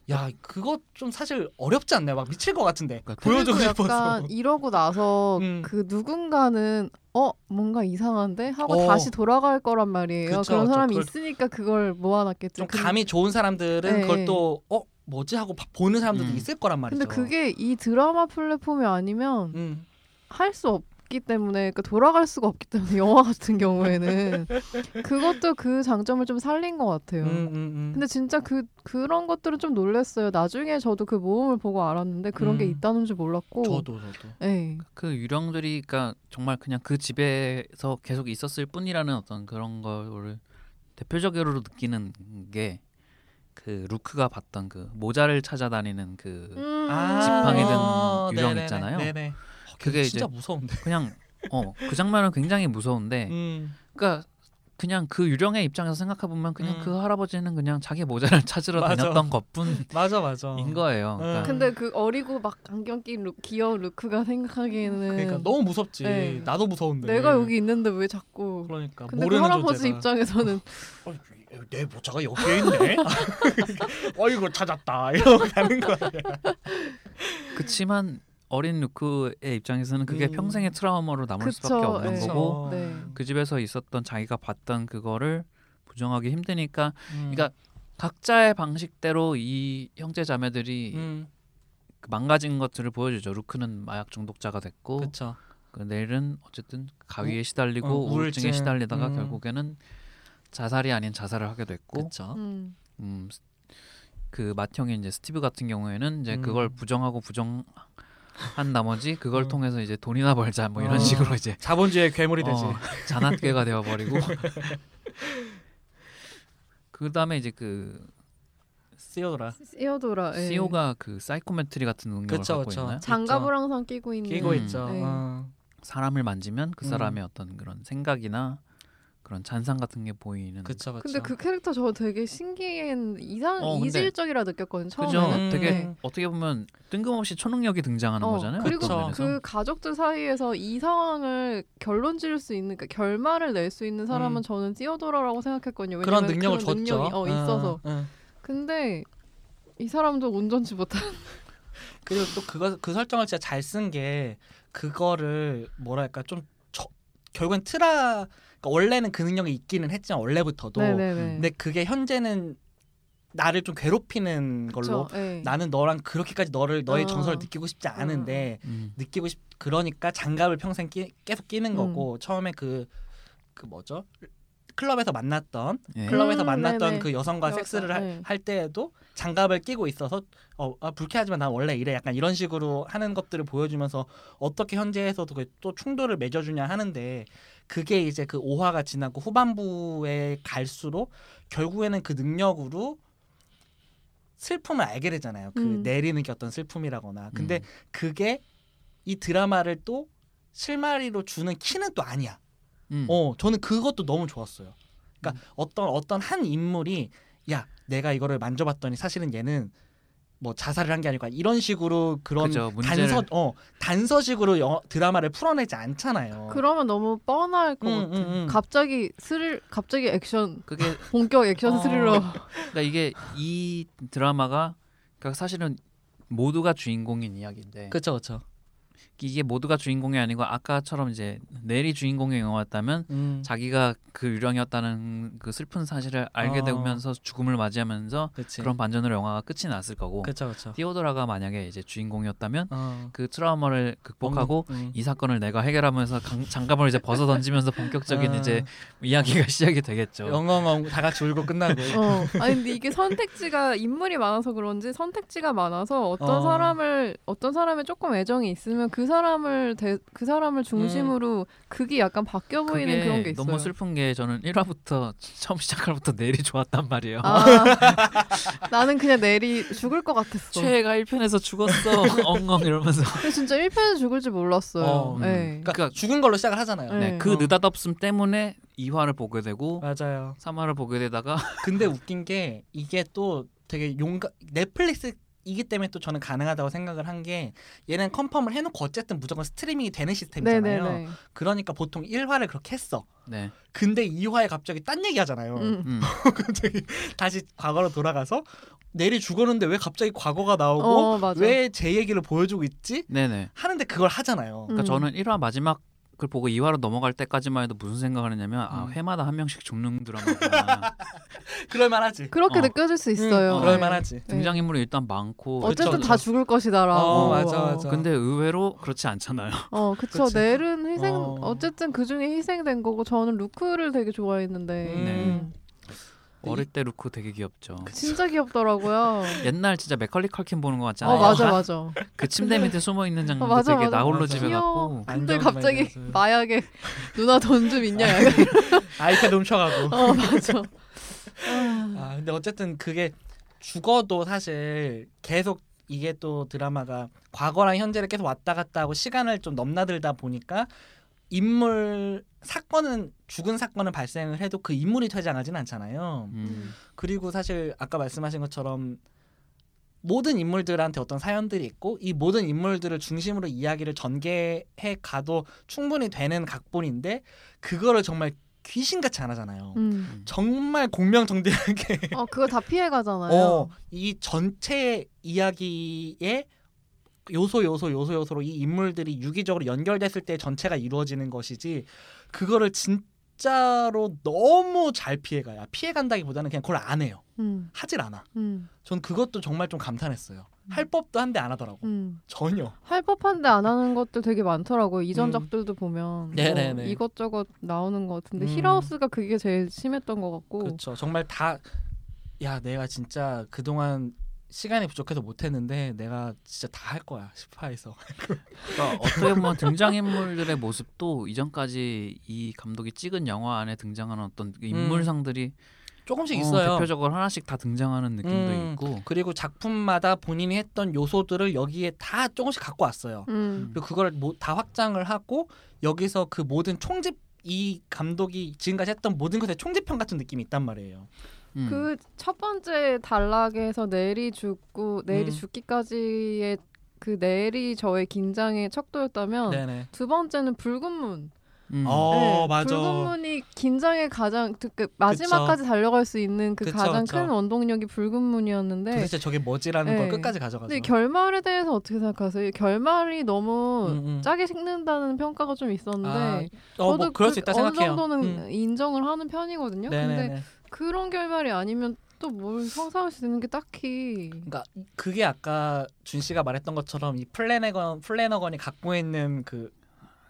B: 야 그거 좀 사실 어렵지 않나요? 막 미칠 것 같은데
A: 그러니까
B: 보여주고 싶어서.
C: 이러고 나서
B: 음.
C: 그 누군가는 어 뭔가 이상한데 하고
B: 어.
C: 다시 돌아갈 거란 말이에요.
B: 그쵸,
C: 그런. 사람이 있으니까 그걸 모아놨겠죠.
B: 좀
C: 근데-
B: 감이 좋은 사람들은
C: 네.
B: 그걸 또어 뭐지 하고 봐- 보는 사람들도
A: 음.
B: 있을 거란 말이죠.
C: 근데 그게 이 드라마 플랫폼이 아니면
B: 음.
C: 할수 없 기 때문에 그러니까 돌아갈 수가 없기 때문에 <laughs> 영화 같은 경우에는 그것도 그 장점을 좀 살린 것 같아요.
B: 음, 음, 음.
C: 근데 진짜 그 그런 것들은 좀 놀랐어요. 나중에 저도 그 모험을 보고 알았는데 그런 게
B: 음.
C: 있다는 줄 몰랐고.
B: 저도 저도.
C: 네.
A: 그 유령들이 그러니까 정말 그냥 그 집에서 계속 있었을 뿐이라는 어떤 그런 거를 대표적으로 느끼는 게그 루크가 봤던 그 모자를 찾아다니는 그
C: 음.
A: 지팡이 든
B: 아,
A: 유령
B: 네네네,
A: 있잖아요.
B: 네네. 어,
A: 그게
B: 진짜
A: 이제-
B: 무서운데. <laughs>
A: 그냥 어 그 장면은 굉장히 무서운데
B: 음.
A: 그러니까 그냥 그 유령의 입장에서 생각해 보면 그냥
B: 음.
A: 그 할아버지는 그냥 자기 모자를 <laughs> 찾으러
B: 맞아.
A: 다녔던 것뿐인 <laughs>
B: 맞아 맞아.
A: 거예요.
B: 음.
A: 그러니까
C: 근데 그 어리고 막 안경 낀 루, 귀여운 루크가 생각하기에는
B: 그러니까 너무 무섭지.
C: 네.
B: 나도 무서운데.
C: 내가 여기 있는데 왜 자꾸
B: 그러니까
C: 근데 그
B: 모르는
C: 할아버지
B: 존재가.
C: 입장에서는
B: 어, 내 모자가 여기에 있네. 어이구 찾았다. 이러고 가는 거야.
A: 그치만 어린 루크의 입장에서는 그게
B: 음.
A: 평생의 트라우마로 남을 수밖에
C: 그쵸,
A: 없는
C: 예.
A: 거고
C: 네.
A: 그 집에서 있었던 자기가 봤던 그거를 부정하기 힘드니까
B: 음.
A: 그러니까 각자의 방식대로 이 형제 자매들이
B: 음.
A: 그 망가진 것들을 보여주죠. 루크는 마약 중독자가 됐고
B: 그쵸.
A: 그 내일은 어쨌든 가위에
B: 우-
A: 시달리고
B: 어,
A: 우울증에
B: 우울증.
A: 시달리다가
B: 음.
A: 결국에는 자살이 아닌 자살을 하게 됐고.
C: 음.
A: 음, 스- 그 맏형인 이제 스티브 같은 경우에는 이제
B: 음.
A: 그걸 부정하고 부정 한 나머지 그걸
B: 어.
A: 통해서 이제 돈이나 벌자 뭐 이런
B: 어.
A: 식으로 이제
B: 자본주의의 괴물이 되지.
A: 어, 자낳괴가 되어버리고 <laughs> 그 다음에 이제 그
B: 시오도라.
C: 시오도라. 예.
A: 시오가 그 사이코메트리 같은 능력을
B: 그쵸,
A: 갖고
B: 그쵸.
A: 있나요?
C: 장갑을 항상 끼고 있는.
B: 끼고
A: 음.
B: 있죠.
C: 네.
B: 어.
A: 사람을 만지면 그
B: 음.
A: 사람의 어떤 그런 생각이나 그런 잔상 같은 게 보이는.
B: 그쵸 그쵸.
C: 근데 그 캐릭터 저 되게 신기한 이상
A: 어, 근데-
C: 이질적이라 느꼈거든요.
A: 그죠.
C: 처음에는.
B: 음.
A: 되게
C: 네.
A: 어떻게 보면 뜬금없이 초능력이 등장하는
C: 어,
A: 거잖아요.
C: 그리고
A: 어떤
B: 그쵸.
A: 면에서.
C: 그 가족들 사이에서 이 상황을 결론 지을 수 있는 그러니까 결말을 낼 수 있는 사람은
B: 음.
C: 저는 띠오도라라고 생각했거든요.
B: 그런
C: 왜냐면
B: 능력을
C: 그런
B: 줬죠.
C: 능력이 어, 있어서.
B: 어, 어.
C: 근데 이 사람도 운전치 못한.
B: 그리고 또 그거 그 설정을 진짜 잘 쓴 게 그거를 뭐랄까 좀 저, 결국엔 트라 그러니까 원래는 그 능력이 있기는 했지만 원래부터도
C: 네네네.
B: 근데 그게 현재는 나를 좀 괴롭히는 걸로
C: 그쵸, 예.
B: 나는 너랑 그렇게까지 너를 너의
C: 어.
B: 정서를 느끼고 싶지 않은데
A: 음.
B: 느끼고 싶 그러니까 장갑을 평생 끼, 계속 끼는
C: 음.
B: 거고 처음에 그 그 뭐죠 클럽에서 만났던
A: 예.
B: 클럽에서
C: 음,
B: 만났던
C: 네네.
B: 그 여성과
C: 여자,
B: 섹스를 할,
C: 네.
B: 할 때에도 장갑을 끼고 있어서 어 아, 불쾌하지만 난 원래 이래 약간 이런 식으로 하는 것들을 보여주면서 어떻게 현재에서도 그또 충돌을 맺어주냐 하는데 그게 이제 그 오화가 지나고 후반부에 갈수록 결국에는 그 능력으로 슬픔을 알게 되잖아요. 그
C: 음.
B: 내리는 게 어떤 슬픔이라거나. 근데
A: 음.
B: 그게 이 드라마를 또 실마리로 주는 키는 또 아니야.
A: 음.
B: 어, 저는 그것도 너무 좋았어요. 그러니까
A: 음.
B: 어떤 어떤 한 인물이 야, 내가 이거를 만져봤더니 사실은 얘는 뭐 자살을 한 게 아니고 이런 식으로 그런
A: 문제를-
B: 단서 어 단서식으로 영화, 드라마를 풀어내지 않잖아요.
C: 그러면 너무 뻔할 것
B: 음,
C: 같아.
B: 음, 음.
C: 갑자기 스릴, 갑자기 액션,
A: 그게 <laughs>
C: 본격 액션
B: 어.
C: 스릴러. <laughs>
A: 그러니까 이게 이 드라마가 그러니까 사실은 모두가 주인공인 이야기인데
B: 그렇죠, 그렇죠.
A: 이게 모두가 주인공이 아니고 아까처럼 이제 넬이 주인공의 영화였다면
B: 음,
A: 자기가 그 유령이었다는 그 슬픈 사실을 알게
B: 어.
A: 되면서 죽음을 맞이하면서
B: 그치.
A: 그런 반전으로 영화가 끝이 났을 거고
B: 그렇죠, 그렇죠.
A: 티오도라가 만약에 이제 주인공이었다면
B: 어.
A: 그 트라우마를 극복하고
B: 음.
A: 이 사건을 내가 해결하면서 강- 장갑을 이제 벗어 던지면서 본격적인
B: 아.
A: 이제 이야기가 <laughs> 시작이 되겠죠.
B: 영엉엉 다 같이 울고 끝나고.
C: 어. 아니 근데 이게 선택지가 인물이 많아서 그런지 선택지가 많아서 어떤
B: 어.
C: 사람을 어떤 사람에 조금 애정이 있으면 그 사람을 대, 그 사람을 중심으로 극이 약간 바뀌어 보이는 그런 게 있어요.
A: 너무 슬픈 게 저는 1화부터 <laughs> 처음 시작할 부터 넬이 좋았단 말이에요.
C: 아, <laughs> 나는 그냥 내리 죽을 것 같았어.
A: 최애가 1편에서 죽었어 <laughs> 엉엉 이러면서
C: 진짜 1편에서 죽을 줄 몰랐어요.
B: 어,
C: 네.
B: 그러니까,
A: 그러니까-
B: 죽은 걸로 시작을 하잖아요.
C: 네.
A: 네, 그
B: 어.
A: 느닷없음 때문에 2화를 보게 되고
B: 맞아요.
A: 3화를 보게 되다가
B: 근데 웃긴 게 이게 또 되게 용감 넷플릭스 이기 때문에 또 저는 가능하다고 생각을 한 게 얘는 컨펌을 해놓고 어쨌든 무조건 스트리밍이 되는 시스템이잖아요.
C: 네네네.
B: 그러니까 보통 1화를 그렇게 했어.
A: 네.
B: 근데 2화에 갑자기 딴 얘기 하잖아요.
C: 음.
A: 음. <laughs>
B: 갑자기 다시 과거로 돌아가서 내리 죽었는데 왜 갑자기 과거가 나오고
C: 어.
B: 왜 제 얘기를 보여주고 있지?
A: 네네.
B: 하는데 그걸 하잖아요.
C: 음.
A: 그러니까 저는 1화 마지막 을 보고 2화로 넘어갈 때까지만 해도 무슨 생각을 했냐면 아
B: 음.
A: 회마다 한 명씩 죽는 드라마구나. <laughs>
B: 그럴만하지.
C: 그렇게
A: 어.
C: 느껴질 수 있어요.
B: 응,
C: 네.
B: 그럴만하지.
C: 네.
A: 등장인물이 일단 많고
C: 어쨌든
B: 그쵸,
C: 다
B: 그쵸.
C: 죽을 것이다라고.
B: 어, 맞아, 맞아.
A: 근데 의외로 그렇지 않잖아요.
C: 어, 그쵸.
B: 그치.
C: 넬은 희생,
B: 어.
C: 어. 쨌든그 중에 희생된 거고, 저는 루크를 되게 좋아했는데.
B: 음.
C: 음.
A: 어릴 때 루크 되게 귀엽죠.
C: 진짜 귀엽더라고요. <laughs>
A: 옛날 진짜 맥컬리 컬킨 보는 것 같잖아요.
C: 어, 맞아, 맞아.
A: 그 침대 밑에 숨어 있는 장면도
C: 어, 맞아,
A: 되게
C: 맞아.
A: 나홀로
B: 맞아.
A: 집에
C: 귀여워.
A: 갔고.
C: 근데 갑자기. <laughs> 마약에 누나 돈 좀 있냐, 약간. <laughs>
B: 아이패드 훔쳐가고.
C: 어, 맞아. 아,
B: 아 근데 어쨌든 그게 죽어도 사실 계속 이게 또 드라마가 과거랑 현재를 계속 왔다 갔다 하고 시간을 좀 넘나들다 보니까 인물 사건은 죽은 사건은 발생을 해도 그 인물이 퇴장하지는 않잖아요.
A: 음.
B: 그리고 사실 아까 말씀하신 것처럼 모든 인물들한테 어떤 사연들이 있고 이 모든 인물들을 중심으로 이야기를 전개해 가도 충분히 되는 각본인데 그거를 정말 귀신같이 안 하잖아요.
C: 음.
B: 정말 공명정대하게
C: 어, 그걸 다 피해 가잖아요.
B: 어, 이 전체 이야기의 요소 요소 요소 요소로 이 인물들이 유기적으로 연결됐을 때 전체가 이루어지는 것이지 그거를 진짜로 너무 잘 피해가요. 피해간다기보다는 그냥 그걸 안 해요.
C: 음.
B: 하질 않아.
C: 음.
B: 전 그것도 정말 좀 감탄했어요. 할 법도 한데 안 하더라고.
C: 음.
B: 전혀.
C: 할 법한데 안 하는 것들 되게 많더라고요.
B: 음.
C: 이전작들도 보면
B: 네네네.
C: 뭐 이것저것 나오는 것 같은데
B: 음.
C: 힐하우스가 그게 제일 심했던 것 같고
B: 그렇죠. 정말 다 야, 내가 진짜 그동안 시간이 부족해서 못 했는데 내가 진짜 다 할 거야. 스파에서.
A: 그러니까 어떻게 보면 등장인물들의 모습도 이전까지 이 감독이 찍은 영화 안에 등장하는 어떤 그 인물상들이
B: 조금씩
A: 어,
B: 있어요.
A: 대표적으로 하나씩 다 등장하는 느낌도
B: 음.
A: 있고.
B: 그리고 작품마다 본인이 했던 요소들을 여기에 다 조금씩 갖고 왔어요.
C: 음.
B: 그리고 그걸 뭐, 다 확장을 하고 여기서 그 모든 총집 이 감독이 지금까지 했던 모든 것의 총집편 같은 느낌이 있단 말이에요.
A: 음.
C: 그첫 번째 단락에서 내리 죽고 내리
B: 음.
C: 죽기까지의 그 내리 저의 긴장의 척도였다면
B: 네네.
C: 두 번째는 붉은 문.
A: 음.
B: 어
C: 네,
B: 맞아.
C: 붉은 문이 긴장의 가장 그- 그 마지막까지 달려갈 수 있는 그
B: 그쵸,
C: 가장
B: 그쵸.
C: 큰 원동력이 붉은 문이었는데
B: 도대체 저게 뭐지라는 걸
C: 네.
B: 끝까지 가져가죠.
C: 근데 결말에 대해서 어떻게 생각하세요? 이 결말이 너무
B: 음, 음.
C: 짜게 식는다는 평가가 좀 있었는데
B: 아, 어, 뭐 그럴 수 있다
C: 어느
B: 생각해요.
C: 정도는
B: 음.
C: 인정을 하는 편이거든요. 근데
B: 네네네.
C: 그런 결말이 아니면 또뭘 성사할 수 있는 게 딱히
B: 그러니까 그게 아까 준 씨가 말했던 것처럼 이 플래너건 플래너건이 갖고 있는 그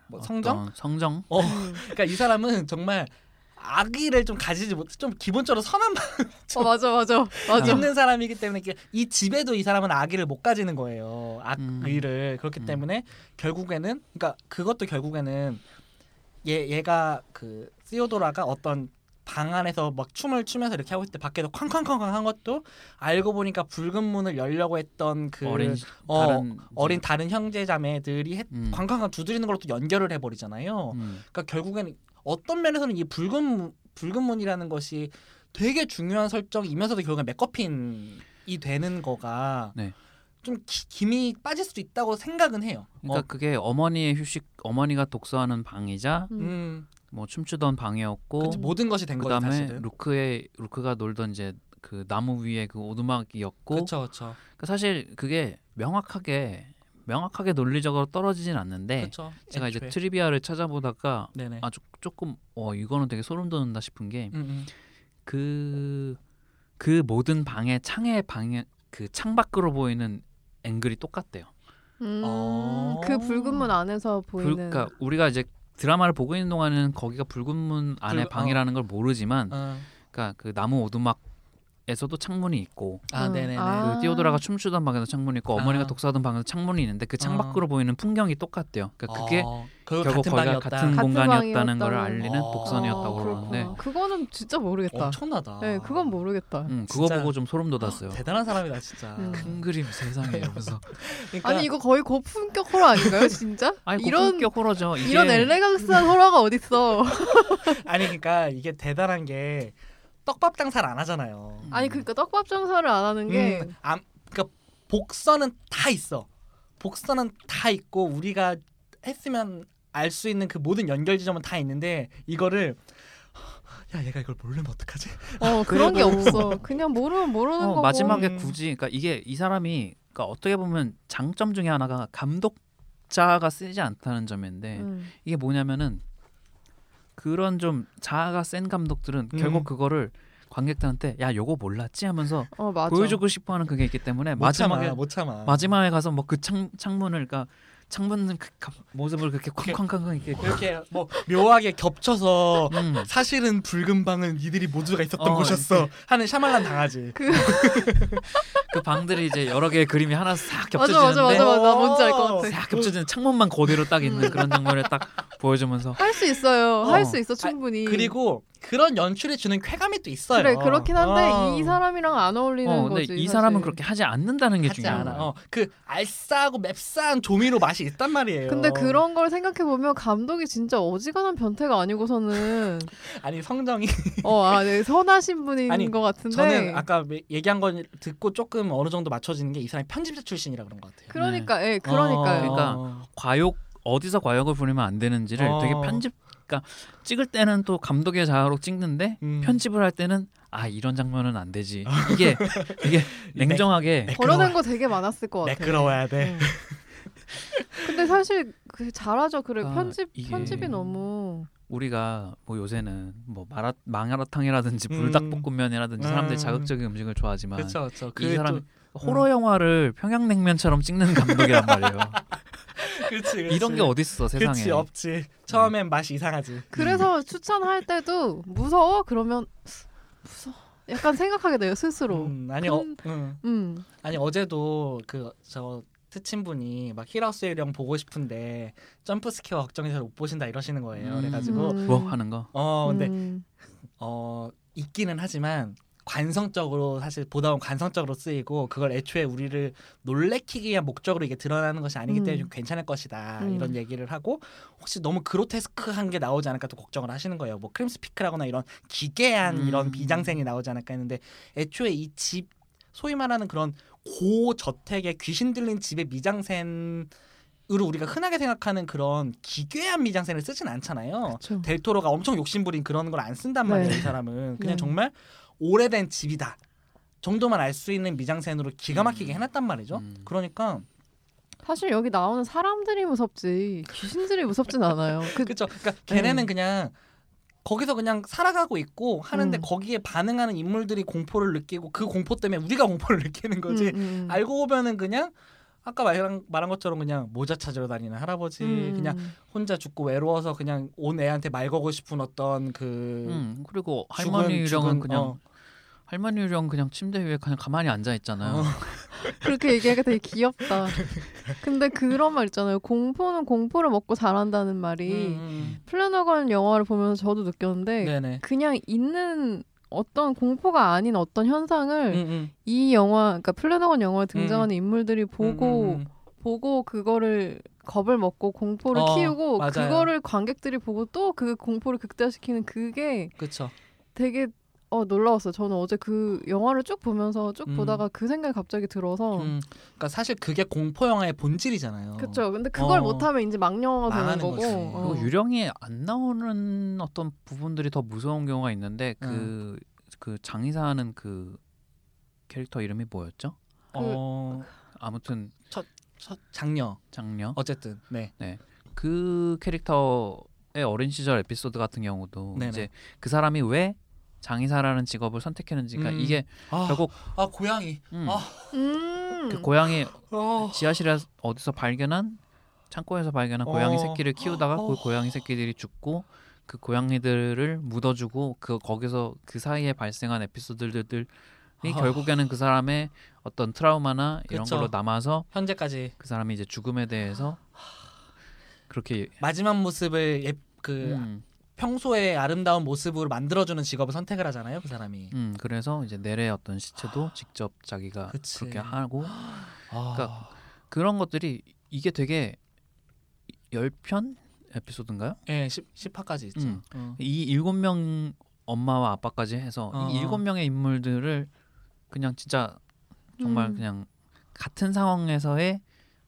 B: 뭐 성정?
A: 성정.
B: 어,
C: 음. <laughs>
B: 그러니까 이 사람은 정말 악의를 좀 가지지 못, 좀 기본적으로 선한
C: 어 맞아 맞아 맞아
B: 있는 사람이기 때문에 이게 이 집에도 이 사람은 악의를 못 가지는 거예요.
A: 음.
B: 악의를 그렇기
A: 음.
B: 때문에 결국에는 그러니까 그것도 결국에는 얘 얘가 그 시오도라가 어떤 방 안에서 막 춤을 추면서 이렇게 하고 있을 때 밖에서 쾅쾅쾅쾅 한 것도 알고 보니까 붉은 문을 열려고 했던 그
A: 어린
B: 어,
A: 다른
B: 어린 다른 형제 자매들이 했,
A: 음.
B: 쾅쾅쾅 두드리는 걸로 또 연결을 해버리잖아요.
A: 음.
B: 그러니까 결국에는 어떤 면에서는 이 붉은 문- 붉은 문이라는 것이 되게 중요한 설정이면서도 결국엔 맥커핀이 되는 거가
A: 네.
B: 좀 기, 김이 빠질 수도 있다고 생각은 해요.
A: 그러니까 그게 어머니의 휴식 어머니가 독서하는 방이자
B: 어,
C: 음.
B: 음,
A: 뭐 춤추던 방이었고
B: 그치, 모든 것이 된
A: 그다음에
B: 사실은.
A: 루크의 루크가 놀던 이제 그 나무 위에 그 오두막이었고
B: 그렇죠, 그렇죠,
A: 그러니까 사실 그게 명확하게 명확하게 논리적으로 떨어지진 않는데
B: 그렇죠.
A: 제가 이제
B: 애초에.
A: trivia를 찾아보다가
B: 네네.
A: 아주 조금 어 이거는 되게 소름 돋는다 싶은 게
B: 음,
A: 그그 모든 방의 창의 방에 그 창 밖으로 보이는 앵글이 똑같대요.
C: 음,
B: 어.
C: 그 붉은 문 안에서
A: 불,
C: 보이는
A: 그러니까 우리가 이제 드라마를 보고 있는 동안에는 거기가 붉은 문 안에
B: 붉-
A: 방이라는 걸 모르지만
B: 음. 어.
A: 그러니까 그 나무 오두막 에서도 창문이 있고
B: 아,
C: 음.
B: 네네네.
C: 아.
A: 그 띠오드라가 춤추던 방에도 창문이 있고 어머니가
B: 아.
A: 독서하던 방에도 창문이 있는데 그창
B: 아.
A: 밖으로 보이는 풍경이 똑같대요. 그러니까 그게
B: 어, 결국 같은
A: 거기가
B: 방이었다.
A: 같은
C: 같은
A: 공간이었다는 걸 알리는
B: 어.
A: 복선이었다고
C: 아,
A: 그러는데.
C: 그거는 진짜 모르겠다.
B: 엄청나다.
C: 네, 그건 모르겠다.
A: 음, 그거
B: 진짜-
A: 보고 좀 소름 돋았어요.
B: 대단한 사람이다 진짜.
C: 음.
A: 큰 그림 세상에 이러면서 <laughs>
B: 그러니까
C: 아니 이거 거의 고품격 호러 아닌가요, 진짜? <laughs>
A: 아니
C: 이런
A: 고품격 호러죠. 이게
C: 이런 엘레강스한 호러가 어딨어? <laughs>
B: 아니 그러니까 이게 대단한 게 떡밥 장사를 안 하잖아요.
C: 아니 그러니까 떡밥 장사를 안 하는 게
B: 음, 안, 그러니까 복선은 다 있어. 복선은 다 있고 우리가 했으면 알 수 있는 그 모든 연결 지점은 다 있는데 이거를 야 얘가 이걸 모르면 어떡하지?
C: 어 그런 게
B: 그래도-
C: 없어. 그냥 모르면 모르는
A: 어,
C: 거고.
A: 마지막에
B: 음.
A: 굳이 그러니까 이게 이 사람이 그러니까 어떻게 보면 장점 중에 하나가 감독자가 쓰지 않다는 점인데
C: 음.
A: 이게 뭐냐면은 그런 좀 자아가 센 감독들은
B: 음.
A: 결국 그거를 관객들한테 야 요거 몰랐지 하면서
C: 어.
A: 보여주고 싶어하는 그게 있기 때문에
B: 못
A: 마지막에
B: 참아, 못 참아.
A: 마지막에 가서 뭐 그창 창문을 그러니까 창문 그 가- 모습을 그렇게 쾅쾅쾅쾅 이렇게
B: 이렇게 뭐 묘하게 겹쳐서
A: 음.
B: 사실은 붉은 방은 이들이 모두가 있었던
A: 어,
B: 곳이었어 하는 샤말란 당하지.
C: 그 <laughs>
A: 그 방들이 이제 여러 개의 그림이 하나 싹
C: 맞아 맞아
A: 겹쳐지는데
C: 맞아 맞아 나 뭔지 알것 같아.
A: 싹 겹쳐지는 창문만 그대로 딱 있는 그런 장면을 딱 보여주면서
C: 할 수 있어요.
A: 어.
C: 할 수 있어 충분히.
B: 그리고 그런 연출이 주는 쾌감이 또 있어요.
C: 그래 그렇긴 한데
B: 어.
C: 이 사람이랑 안 어울리는
A: 어 근데
C: 거지.
A: 이
C: 사실.
A: 사람은 그렇게 하지 않는다는 게
B: 하지
A: 중요한
B: 않아.
A: 거야.
B: 어, 그 알싸하고 맵싸한 조미료 맛이 있단 말이에요.
C: 근데 그런 걸 생각해 보면 감독이 진짜 어지간한 변태가 아니고서는 <laughs>
B: 아니 성정이
C: 어아 네, 선하신 분인
B: 아니,
C: 것 같은데.
B: 저는 아까 얘기한 건 듣고 조금 어느 정도 맞춰지는 게 이 사람이 편집자 출신이라 그런 것 같아요.
C: 그러니까 예 그러니까요.
B: 어,
A: 그러니까 과욕 어디서 과욕을 부리면 안 되는지를
B: 어.
A: 되게 편집 그러니까 찍을 때는 또 감독의 자아로 찍는데
B: 음.
A: 편집을 할 때는 아 이런 장면은 안 되지 이게 이게 <laughs> 냉정하게
B: 매-
C: 버려낸 거 되게 많았을 것 같아.
B: 매끄러워야 돼.
C: 응. 근데 사실 그 잘하죠. 그래
A: 아,
C: 편집 편집이 너무
A: 우리가 뭐 요새는 뭐 마라 마라탕이라든지
B: 음.
A: 불닭볶음면이라든지 사람들이
B: 음.
A: 자극적인 음식을 좋아하지만
B: 그렇죠, 그렇죠.
A: 이 사람
B: 또-
A: 호러 영화를 평양냉면처럼 찍는 감독이란 말이에요. <laughs> <laughs>
B: 그렇지, 그렇지.
A: 이런 게 어딨어 세상에.
B: 그렇지 없지. 처음엔 맛이 이상하지.
C: 그래서 추천할 때도 무서워 그러면 무서워 약간 생각하게 돼요 스스로.
B: 음, 아니 어,
C: 큰-
B: 음.
C: 음.
B: 아니 어제도 그저 트친 분이 막 히라우스의 령 보고 싶은데 jump scare 걱정해서 못 보신다 이러시는 거예요.
A: 음.
B: 그래가지고
C: 음.
A: 뭐 하는 거.
B: 어 근데
C: 음.
B: 어 있기는 하지만 관성적으로 사실 보다 보면 관성적으로 쓰이고 그걸 애초에 우리를 놀래키기 위한 목적으로 이게 드러나는 것이 아니기 때문에
C: 음.
B: 좀 괜찮을 것이다
C: 음.
B: 이런 얘기를 하고 혹시 너무 그로테스크한 게 나오지 않을까 또 걱정을 하시는 거예요. 뭐 크림슨 피크라거나 이런 기괴한
A: 음.
B: 이런 비장생이 나오지 않을까 했는데 애초에 이 집 소위 말하는 그런 고저택의 귀신 들린 집의 미장센 으로 우리가 흔하게 생각하는 그런 기괴한 미장센을 쓰진 않잖아요.
C: 그쵸.
B: 델토로가 엄청 욕심부린 그런 걸 안 쓴단 말이에요.
C: 네.
B: 이 사람은 그냥
C: 네.
B: 정말 오래된 집이다 정도만 알 수 있는 미장센으로 기가 막히게 해놨단 말이죠.
A: 음.
B: 그러니까
C: 사실 여기 나오는 사람들이 무섭지 귀신들이 무섭진 않아요. 그
B: 그렇죠. 그러니까 걔네는
C: 네.
B: 그냥 거기서 그냥 살아가고 있고 하는데
C: 음.
B: 거기에 반응하는 인물들이 공포를 느끼고 그 공포 때문에 우리가 공포를 <laughs> 느끼는 거지.
C: 음, 음, 음.
B: 알고 보면은 그냥 아까 말한, 말한 것처럼 그냥 모자 찾으러 다니는 할아버지
C: 음,
B: 그냥 혼자 죽고 외로워서 그냥 온 애한테 말 거고 싶은 어떤 그
A: 음, 그리고
B: 죽은-
A: 할머니 유령은
B: 죽은,
A: 그냥
B: 어.
A: 할머니 유령 그냥 침대 위에 그냥 가만히 앉아 있잖아요.
B: 어. <laughs>
C: 그렇게 얘기하니까 되게 귀엽다. 근데 그런 말 있잖아요. 공포는 공포를 먹고 자란다는 말이
B: 음,
C: 플래너건 영화를 보면서 저도 느꼈는데
B: 네네.
C: 그냥 있는 어떤 공포가 아닌 어떤 현상을
B: 음, 음.
C: 이 영화, 그러니까 플래너건 영화에 등장하는 인물들이 보고
B: 음, 음, 음.
C: 보고 그거를 겁을 먹고 공포를
B: 어,
C: 키우고
B: 맞아요.
C: 그거를 관객들이 보고 또 그 공포를 극대화시키는 그게
B: 그쵸.
C: 되게 어 놀라웠어요. 저는 어제 그 영화를 쭉 보면서 쭉
B: 음.
C: 보다가 그 생각이 갑자기 들어서
B: 음, 그러니까 사실 그게 공포 영화의 본질이잖아요.
C: 그쵸. 근데 그걸
B: 어.
C: 못하면 이제 망영화가 되는
B: 망하는
C: 거고. 어.
A: 그리고 유령이 안 나오는 어떤 부분들이 더 무서운 경우가 있는데 그그 장의사하는 그 캐릭터 이름이 뭐였죠?
B: 어,
A: 아무튼
B: 첫 장녀
A: 장녀
B: 어쨌든 네.
A: 그 캐릭터의 어린 시절 에피소드 같은 경우도
B: 네네.
A: 이제 그 사람이 왜 장의사라는 직업을 선택했는지 그러니까
B: 음.
A: 이게
B: 아,
A: 결국
B: 아 고양이.
A: 음,
B: 아.
C: 음.
A: 그 고양이
B: 어.
A: 지하실에 어디서 발견한 창고에서 발견한 고양이
B: 어.
A: 새끼를 키우다가
B: 어.
A: 그 고양이 새끼들이 죽고 그 고양이들을 묻어주고 그 거기서 그 사이에 발생한 에피소드들이
B: 아.
A: 결국에는 그 사람의 어떤 트라우마나 이런
B: 그쵸.
A: 걸로 남아서
B: 현재까지
A: 그 사람이 이제 죽음에 대해서 그렇게
B: 마지막 모습을 예, 그
A: 음,
B: 평소의 아름다운 모습으로 만들어주는 직업을 선택을 하잖아요, 그 사람이.
A: 음, 그래서 이제 내래 어떤 시체도 직접 자기가
B: 그치.
A: 그렇게 하고
B: 아.
A: 그러니까 그런 것들이 이게 되게 10편 에피소드인가요?
B: 예, 10, 10 화까지 있죠.
A: 음.
B: 어.
A: 이 일곱 명 엄마와 아빠까지 해서
B: 어.
A: 이 일곱 명의 인물들을 그냥 진짜 정말
C: 음.
A: 그냥 같은 상황에서의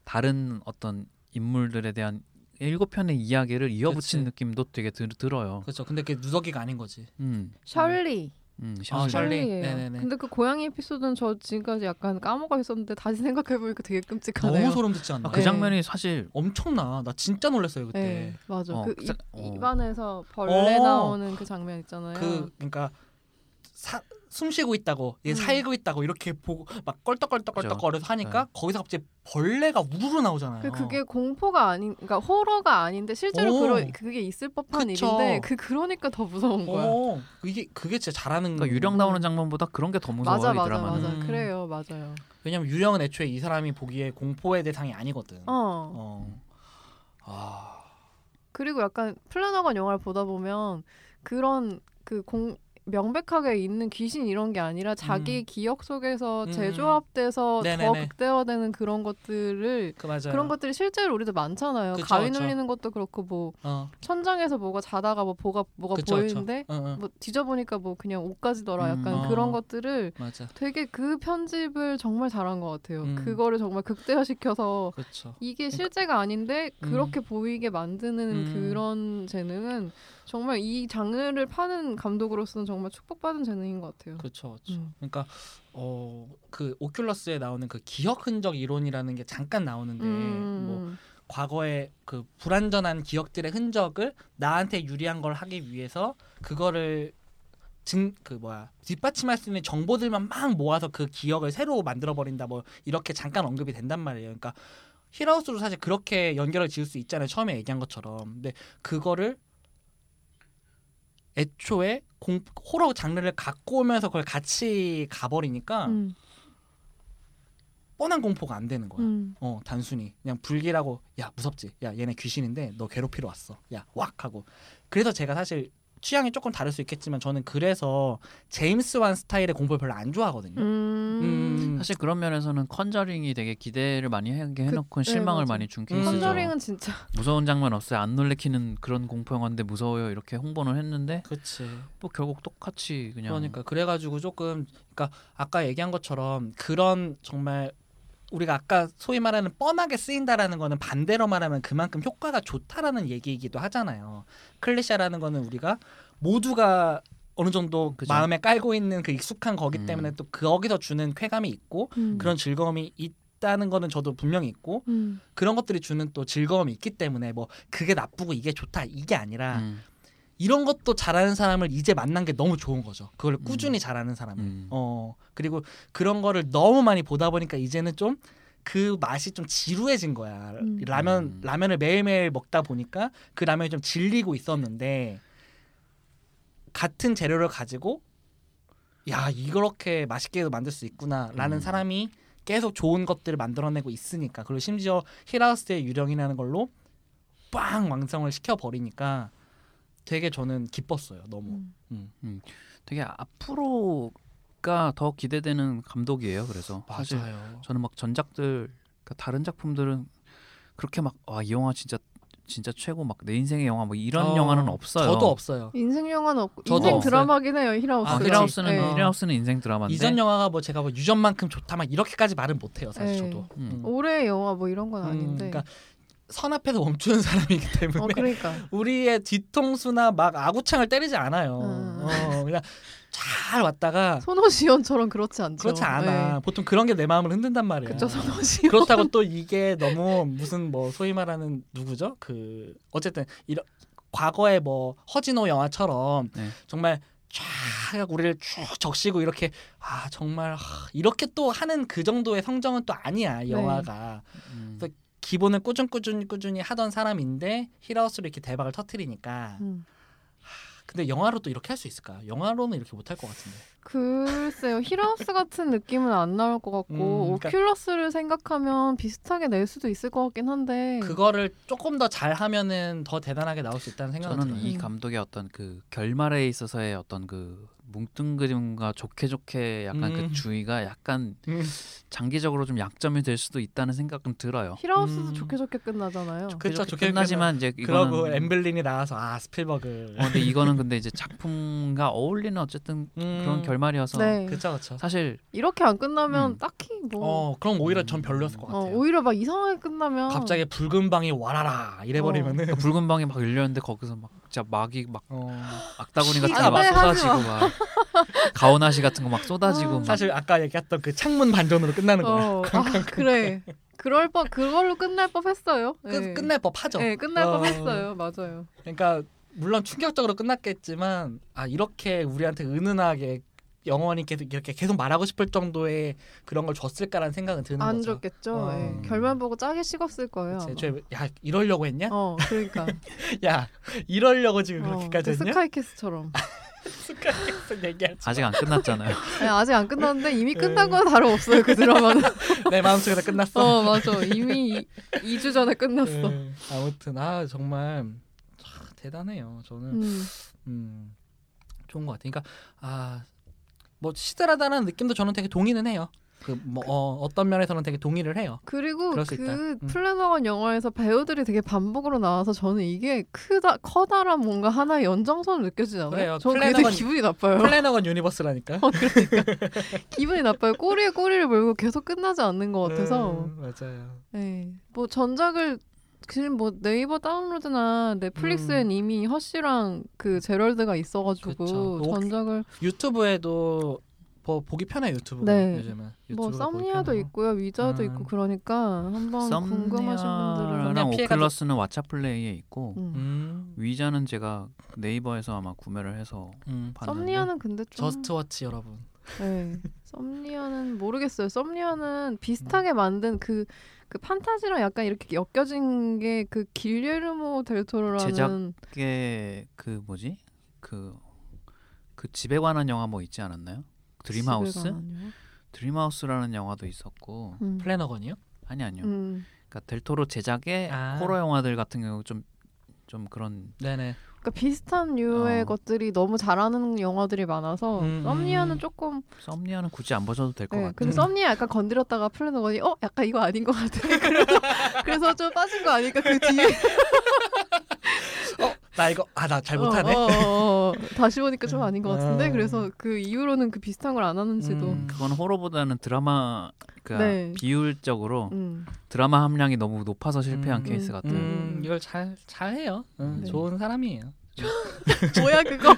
A: 다른 어떤 인물들에 대한 일곱 편의 이야기를 이어붙인
B: 그치.
A: 느낌도 되게 들, 들어요.
B: 그렇죠. 근데 그게 누더기가 아닌 거지.
A: 음,
C: 셜리.
A: 음,
B: 아,
A: 샬리.
B: 셜리.
C: 셜리예요.
B: 네네네.
C: 근데 그 고양이 에피소드는 저 지금까지 약간 까먹어 있었는데 다시 생각해 보니까 되게 끔찍하네요.
B: 너무 소름 돋지 않나?
A: 아, 그
C: 네.
A: 장면이 사실
B: 엄청나. 나 진짜 놀랐어요 그때.
C: 네, 맞아.
A: 어,
C: 그
A: 그 자-
C: 입,
A: 어.
C: 입안에서 벌레
B: 어.
C: 나오는 그 장면 있잖아요.
B: 그 그러니까 사, 숨 쉬고 있다고, 얘
C: 음.
B: 살고 있다고 이렇게 보고 막 껄떡껄떡껄떡
A: 그죠.
B: 거려서 하니까 거기서 갑자기 벌레가 우르르 나오잖아요.
C: 그 그게 공포가 아닌, 그러니까 호러가 아닌데 실제로
B: 오.
C: 그러, 그게 있을 법한
B: 그쵸.
C: 일인데 그 그러니까 더 무서운 거야.
B: 어, 그게 그게 진짜 잘하는
A: 그러니까 유령 나오는 장면보다 그런 게 더 무서워
C: 맞아
A: 이
C: 맞아
A: 드라마는.
C: 맞아
B: 음.
C: 그래요 맞아요.
B: 왜냐면 유령은 애초에 이 사람이 보기에 공포의 대상이 아니거든.
C: 어.
B: 어. 아.
C: 그리고 약간 플래너건 영화를 보다 보면 그런 그공 명백하게 있는 귀신 이런 게 아니라 자기
B: 음.
C: 기억 속에서
B: 음.
C: 재조합돼서 더
B: 네네네.
C: 극대화되는 그런 것들을
B: 그.
C: 그런 것들이 실제로 우리도 많잖아요.
B: 그쵸,
C: 가위
B: 그쵸.
C: 눌리는 것도 그렇고 뭐
B: 어.
C: 천장에서 뭐가 자다가 뭐 뭐가 뭐가
B: 그쵸,
C: 보이는데.
B: 어, 어.
C: 뭐 뒤져보니까 뭐 그냥 옷까지더라. 약간
B: 음.
C: 그런
B: 어.
C: 것들을
B: 맞아.
C: 되게 그 편집을 정말 잘한 것 같아요.
B: 음.
C: 그거를 정말 극대화시켜서. 이게 실제가 아닌데
B: 음.
C: 그렇게 보이게 만드는
B: 음.
C: 그런 재능은 정말 이 장르를 파는 감독으로서는 정말 축복받은 재능인 것 같아요.
B: 그렇죠. 그렇죠.
C: 음.
B: 그러니까 어 그 오큘러스에 나오는 그 기억 흔적 이론이라는 게 잠깐 나오는데
C: 음.
B: 뭐 과거의 그 불완전한 기억들의 흔적을 나한테 유리한 걸 하기 위해서 그거를 증그 뭐야 뒷받침할 수 있는 정보들만 막 모아서 그 기억을 새로 만들어 버린다 뭐 이렇게 잠깐 언급이 된단 말이에요. 그러니까 힐하우스도 사실 그렇게 연결을 지을 수 있잖아요. 처음에 얘기한 것처럼. 근데 그거를 애초에 공, 호러 장르를 갖고 오면서 그걸 같이 가버리니까
C: 음.
B: 뻔한 공포가 안 되는 거야.
C: 음.
B: 어 단순히 그냥 불길하고 야 무섭지 야 얘네 귀신인데 너 괴롭히러 왔어 야왁 하고 그래서 제가 사실 취향이 조금 다를 수 있겠지만 저는 그래서 제임스 완 스타일의 공포를 별로 안 좋아하거든요.
C: 음.
B: 음.
A: 사실 그런 면에서는 컨저링이 되게 기대를 많이 하게 해놓고
C: 네,
A: 실망을
C: 맞아.
A: 많이 준
B: 음.
A: 케이스죠.
C: 컨저링은 진짜
A: 무서운 장면 없어요. 안 놀래키는 그런 공포 영화인데 무서워요. 이렇게 홍보는 했는데
B: 그렇지.
A: 뭐 결국 똑같이 그냥
B: 그러니까 그래가지고 조금 그러니까 아까 얘기한 것처럼 그런 정말 우리가 아까 소위 말하는 뻔하게 쓰인다라는 거는 반대로 말하면 그만큼 효과가 좋다라는 얘기이기도 하잖아요. 클리셰라는 거는 우리가 모두가 어느 정도
A: 그죠.
B: 마음에 깔고 있는 그 익숙한 거기
A: 음.
B: 때문에 또 거기서 주는 쾌감이 있고
C: 음.
B: 그런 즐거움이 있다는 거는 저도 분명히 있고
C: 음.
B: 그런 것들이 주는 또 즐거움이 있기 때문에 뭐 그게 나쁘고 이게 좋다 이게 아니라
A: 음,
B: 이런 것도 잘하는 사람을 이제 만난 게 너무 좋은 거죠. 그걸
A: 음.
B: 꾸준히 잘하는 사람을.
A: 음.
B: 어 그리고 그런 거를 너무 많이 보다 보니까 이제는 좀 그 맛이 좀 지루해진 거야.
C: 음.
B: 라면
A: 음.
B: 라면을 매일매일 먹다 보니까 그 라면이 좀 질리고 있었는데 같은 재료를 가지고 야 이렇게 맛있게 만들 수 있구나라는
A: 음.
B: 사람이 계속 좋은 것들을 만들어내고 있으니까 그리고 심지어 힐하우스의 유령이라는 걸로 빵 완성을 시켜 버리니까 되게 저는 기뻤어요 너무.
C: 음.
B: 음.
A: 되게 앞으로가 더 기대되는 감독이에요. 그래서 사실
B: 맞아요.
A: 저는 막 전작들 그러니까 다른 작품들은 그렇게 막 와 이 영화 진짜 진짜 최고 막 내 인생의 영화 뭐 이런
B: 어,
A: 영화는 없어요.
B: 저도 없어요.
C: 인생 영화는 없고 인생
B: 없어요.
C: 드라마긴 해요 히라우스.
B: 아,
A: 아,
B: 그치.
A: 힐하우스는
C: 네.
A: 힐하우스는 인생 드라마인데
B: 이전 영화가 뭐 제가 뭐 유전만큼 좋다 막 이렇게까지 말은 못 해요 사실
C: 네.
B: 저도.
A: 음.
C: 올해의 영화 뭐 이런 건
B: 음,
C: 아닌데.
B: 그러니까 선 앞에서 멈추는 사람이기 때문에
C: 어 그러니까. <laughs>
B: 우리의 뒤통수나 막 아구창을 때리지 않아요.
C: 음.
B: 어, 그냥 잘 왔다가
C: 손오시연처럼 그렇지 않죠.
B: 그렇지 않아. 보통 그런 게 내 마음을 흔든단 말이야.
C: 네. 그쵸 손오시연.
B: 그렇다고 또 이게 너무 무슨 뭐 소위 말하는 누구죠? 그 어쨌든 이런 과거의 뭐 허진호 영화처럼
A: 네.
B: 정말 쫙 우리를 쭉 적시고 이렇게 아 정말 하, 이렇게 또 하는 그 정도의 성정은 또 아니야 이
C: 네.
B: 영화가
A: 음.
B: 또 기본을 꾸준 꾸준히 꾸준히 하던 사람인데 힐하우스로 이렇게 대박을 터트리니까
C: 음.
B: 근데 영화로 또 이렇게 할 수 있을까? 영화로는 이렇게 못할 것 같은데.
C: 글쎄요 히라우스 같은 느낌은 안 나올 것 같고
B: 음, 그러니까-
C: 오큘러스를 생각하면 비슷하게 낼 수도 있을 것 같긴 한데
B: 그거를 조금 더 잘하면은 더 대단하게 나올 수 있다는 생각이
A: 저는
B: 들어요.
A: 이
C: 음.
A: 감독의 어떤 그 결말에 있어서의 어떤 그 뭉뚱그림과 좋게 좋게 약간
B: 음.
A: 그 주의가 약간
B: 음.
A: 장기적으로 좀 약점이 될 수도 있다는 생각은 들어요.
C: 히라우스도
B: 음.
C: 좋게 좋게 끝나잖아요.
B: 그쵸,
A: 좋게
B: 좋게
A: 끝나지만 이제
B: 그러고 엠블린이 나와서 아 스필버그.
A: 어, 근데 이거는 근데 이제 작품과 어울리는 어쨌든
B: 음.
A: 그런 결말이어서
C: 네.
B: 그쵸 그쵸.
A: 사실
C: 이렇게 안 끝나면
A: 음.
C: 딱히 뭐
B: 어 그럼 오히려 전 별로였을 것
C: 어,
B: 같아요.
C: 오히려 막 이상하게 끝나면
B: 갑자기 붉은 방이 와라라 이래버리면은
A: 그러니까 붉은 방이 막 열렸는데 거기서 막 진짜 막이 막
B: 어.
A: 악다구니 같은
C: 아,
A: 거막
C: 네,
A: 쏟아지고 막 가오나시 같은 거 막 쏟아지고
C: 아.
A: 막
B: 사실 아까 얘기했던 그 창문 반전으로 끝나는 거야.
C: 어, 아, 그래. 그럴 법 그걸로 끝날 법했어요.
B: 끝 끝낼 법하죠.
C: 네, 끝날
B: 어.
C: 법했어요. 맞아요.
B: 그러니까 물론 충격적으로 끝났겠지만 아 이렇게 우리한테 은은하게 영원히 계속 이렇게 계속 말하고 싶을 정도의 그런 걸 줬을까라는 생각은 드는
C: 안
B: 거죠.
C: 줬겠죠.
B: 어.
C: 예. 결말 보고 짜게 식었을 거예요.
B: 그치?
C: 아마.
B: 애초에 야 이러려고 했냐?
C: 어, 그러니까. <laughs>
B: 야 이러려고 지금
C: 어,
B: 그렇게까지
C: 그
B: 했냐?
C: 스카이캐스처럼. <laughs>
B: 얘기하지
A: 아직 안 끝났잖아요. <laughs>
C: 네, 아직 안 끝났는데 이미
B: 네.
C: 끝난 거나 다름 없어요. 그 드라마는.
B: 내 마음속에서 끝났어.
C: 어, 맞아. 이미 2 주 전에 끝났어.
B: 네. 아무튼 아 정말 참 대단해요. 저는
C: 음.
B: 음, 좋은 것 같아요. 그러니까 아 뭐 시들하다는 느낌도 저는 되게 동의는 해요. 그뭐 어, 어떤 면에서는 되게 동의를 해요.
C: 그리고.
B: 그 음.
C: 플래너건 영화에서 배우들이 되게 반복으로 나와서 저는 이게 크다 커다란 뭔가 하나의 연장선을 느껴지지 않아요?
B: 그래요.
C: 저는
B: 플래너건-
C: 기분이 나빠요.
B: 플래너건 유니버스라니까.
C: 어, 그러니까 <laughs> 기분이 나빠요. 꼬리에 꼬리를 물고 계속 끝나지 않는 것 같아서.
B: 음, 맞아요.
C: 네. 뭐 전작을 지금 뭐 네이버 다운로드나 넷플릭스엔 이미 허쉬랑 그 제럴드가 있어가지고
B: 음. 그쵸.
C: 전작을
B: 유튜브에도 뭐 보기 편해 유튜브.
C: 네.
B: 요즘은.
C: 뭐 썸니아도. 있고요, 위자도
B: 음.
C: 있고 그러니까 한번 궁금하신 분들은
B: 피해가지고-
A: 오큘러스는 왓챠 플레이에 있고
C: 음.
B: 음,
A: 위자는 제가 네이버에서 아마 구매를 해서
B: 음.
A: 봤는데
C: 썸니아는 근데 좀
B: JustWatch 여러분.
C: 네. <laughs> 썸니아는 모르겠어요. 썸니아는 비슷하게 만든 그, 그 판타지랑 약간 이렇게 엮여진 게 그 길레르모 델토로라는
A: 제작 그게 그 뭐지 그 그 집에 관한 영화 뭐 있지 않았나요? 드림하우스? 드림하우스라는 영화도 있었고
C: 음.
B: 플래너건이요?
A: 아니 아니요.
C: 음.
A: 그러니까 델토로 제작의
B: 아.
A: 호러 영화들 같은 경우 좀좀 그런
B: 네네.
C: 그러니까 비슷한 류의
A: 어.
C: 것들이 너무 잘하는 영화들이 많아서
B: 음,
C: 썸니아는
B: 음.
C: 조금
A: 썸니아는 굳이 안 보셔도 될것
C: 네,
A: 같아요.
C: 근데 썸니아 약간 건드렸다가 플래너 건이 어 약간 이거 아닌 것 같아. <laughs> 그래서 그래서 좀 빠진 거 아닐까 그 뒤에 <laughs>
B: 나 이거 아 나 잘 못하네.
C: 어, 어, 어. <laughs> 다시 보니까 좀 아닌 것 같은데
B: 음.
C: 그래서 그 이후로는 그 비슷한 걸 안 하는지도
B: 음.
A: 그건 호러보다는 드라마 그
C: 네.
A: 비율적으로
C: 음.
A: 드라마 함량이 너무 높아서 실패한
B: 음.
A: 케이스
C: 음.
A: 같아요.
B: 음, 이걸 잘 잘해요. 음,
C: 네.
B: 좋은 사람이에요. <laughs>
C: 뭐야 그거?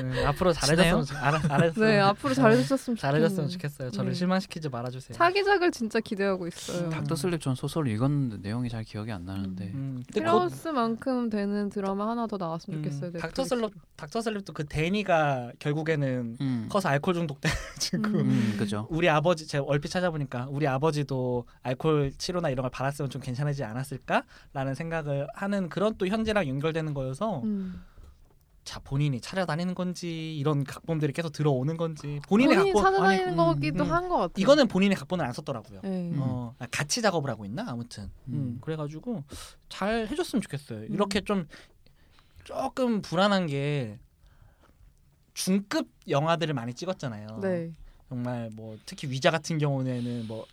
B: 음, 앞으로 잘해줬으면 잘했으면
C: 네 앞으로 잘해줬으면
B: 잘해줬으면. 좋겠어요. 저를
C: 네.
B: 실망시키지 말아주세요.
C: 차기작을 진짜 기대하고 있어요.
B: 음.
A: 닥터 슬립 전 소설을 읽었는데 내용이 잘 기억이 안 나는데
B: 음, 곧
C: 힐 하우스만큼 되는 드라마 하나 더 나왔으면 좋겠어요.
B: 음, 닥터
C: 넷플릭스.
B: 슬립 닥터 슬립도 그 데니가 결국에는
A: 음,
B: 커서 알코올 중독돼가지고 <laughs>
C: 음.
A: 음 그죠.
B: 우리 아버지 제가 얼핏 찾아보니까 우리 아버지도 알코올 치료나 이런 걸 받았으면 좀 괜찮아지지 않았을까라는 생각을 하는 그런 또 현재랑 연결되는 거여서
C: 음.
B: 자 본인이 찾아다니는 건지 이런 각본들이 계속 들어오는 건지 본인의
C: 본인이
B: 각본
C: 찾아다니는
B: 아니,
C: 거기도
B: 음,
C: 한 것 같아요.
B: 이거는 본인의 각본을 안 썼더라고요.
C: 네.
A: 음.
B: 어 아, 같이 작업을 하고 있나 아무튼 음.
A: 음.
B: 그래가지고 잘 해줬으면 좋겠어요.
C: 음.
B: 이렇게 좀 조금 불안한 게 중급 영화들을 많이 찍었잖아요.
C: 네.
B: 정말 뭐 특히 위자 같은 경우에는 뭐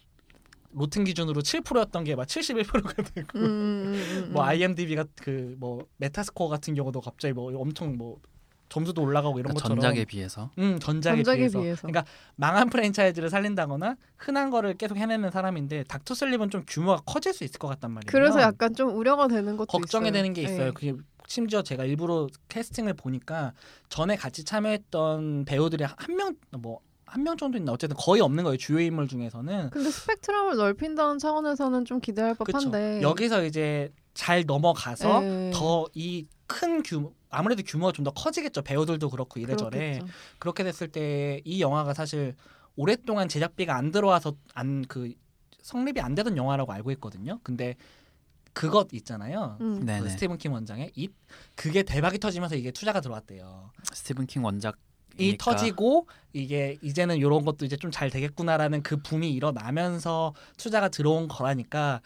B: 로튼 기준으로 7%였던 게 막 71%가 <laughs> 되고
C: 음, 음, 음, 음.
B: 뭐 IMDb가 그 뭐 메타스코어 같은 경우도 갑자기 뭐 엄청 뭐 점수도 올라가고 이런
A: 그러니까
B: 것처럼
A: 전작에 비해서
B: 음 전작에,
C: 전작에
B: 비해서.
C: 비해서.
B: 그러니까 망한 프랜차이즈를 살린다거나 흔한 거를 계속 해내는 사람인데 닥터 슬립은 좀 규모가 커질 수 있을 것 같단 말이에요.
C: 그래서 약간 좀 우려가 되는 것도
B: 걱정이
C: 있어요.
B: 되는 게
C: 네.
B: 있어요. 그게 심지어 제가 일부러 캐스팅을 보니까 전에 같이 참여했던 배우들이 한 명 뭐 한 명 정도 있나 어쨌든 거의 없는 거예요. 주요 인물 중에서는.
C: 근데 스펙트럼을 넓힌다는 차원에서는 좀 기대할. 법한데
B: 여기서 이제 잘 넘어가서
C: 네.
B: 더이 큰 규모 아무래도 규모가 좀 더 커지겠죠. 배우들도 그렇고 이래저래.
C: 그렇겠죠.
B: 그렇게 됐을 때 이 영화가 사실 오랫동안 제작비가 안 들어와서 안 그 성립이 안 되던 영화라고 알고 있거든요. 근데 그것 있잖아요.
C: 음.
B: 그 스티븐 킹 원장의 잇 그게 대박이 터지면서 이게 투자가 들어왔대요.
A: 스티븐 킹 원작
B: 이 터지고 이게 이제는 이런 것도 이제 좀 잘 되겠구나라는 그 붐이 일어나면서 투자가 들어온 거라니까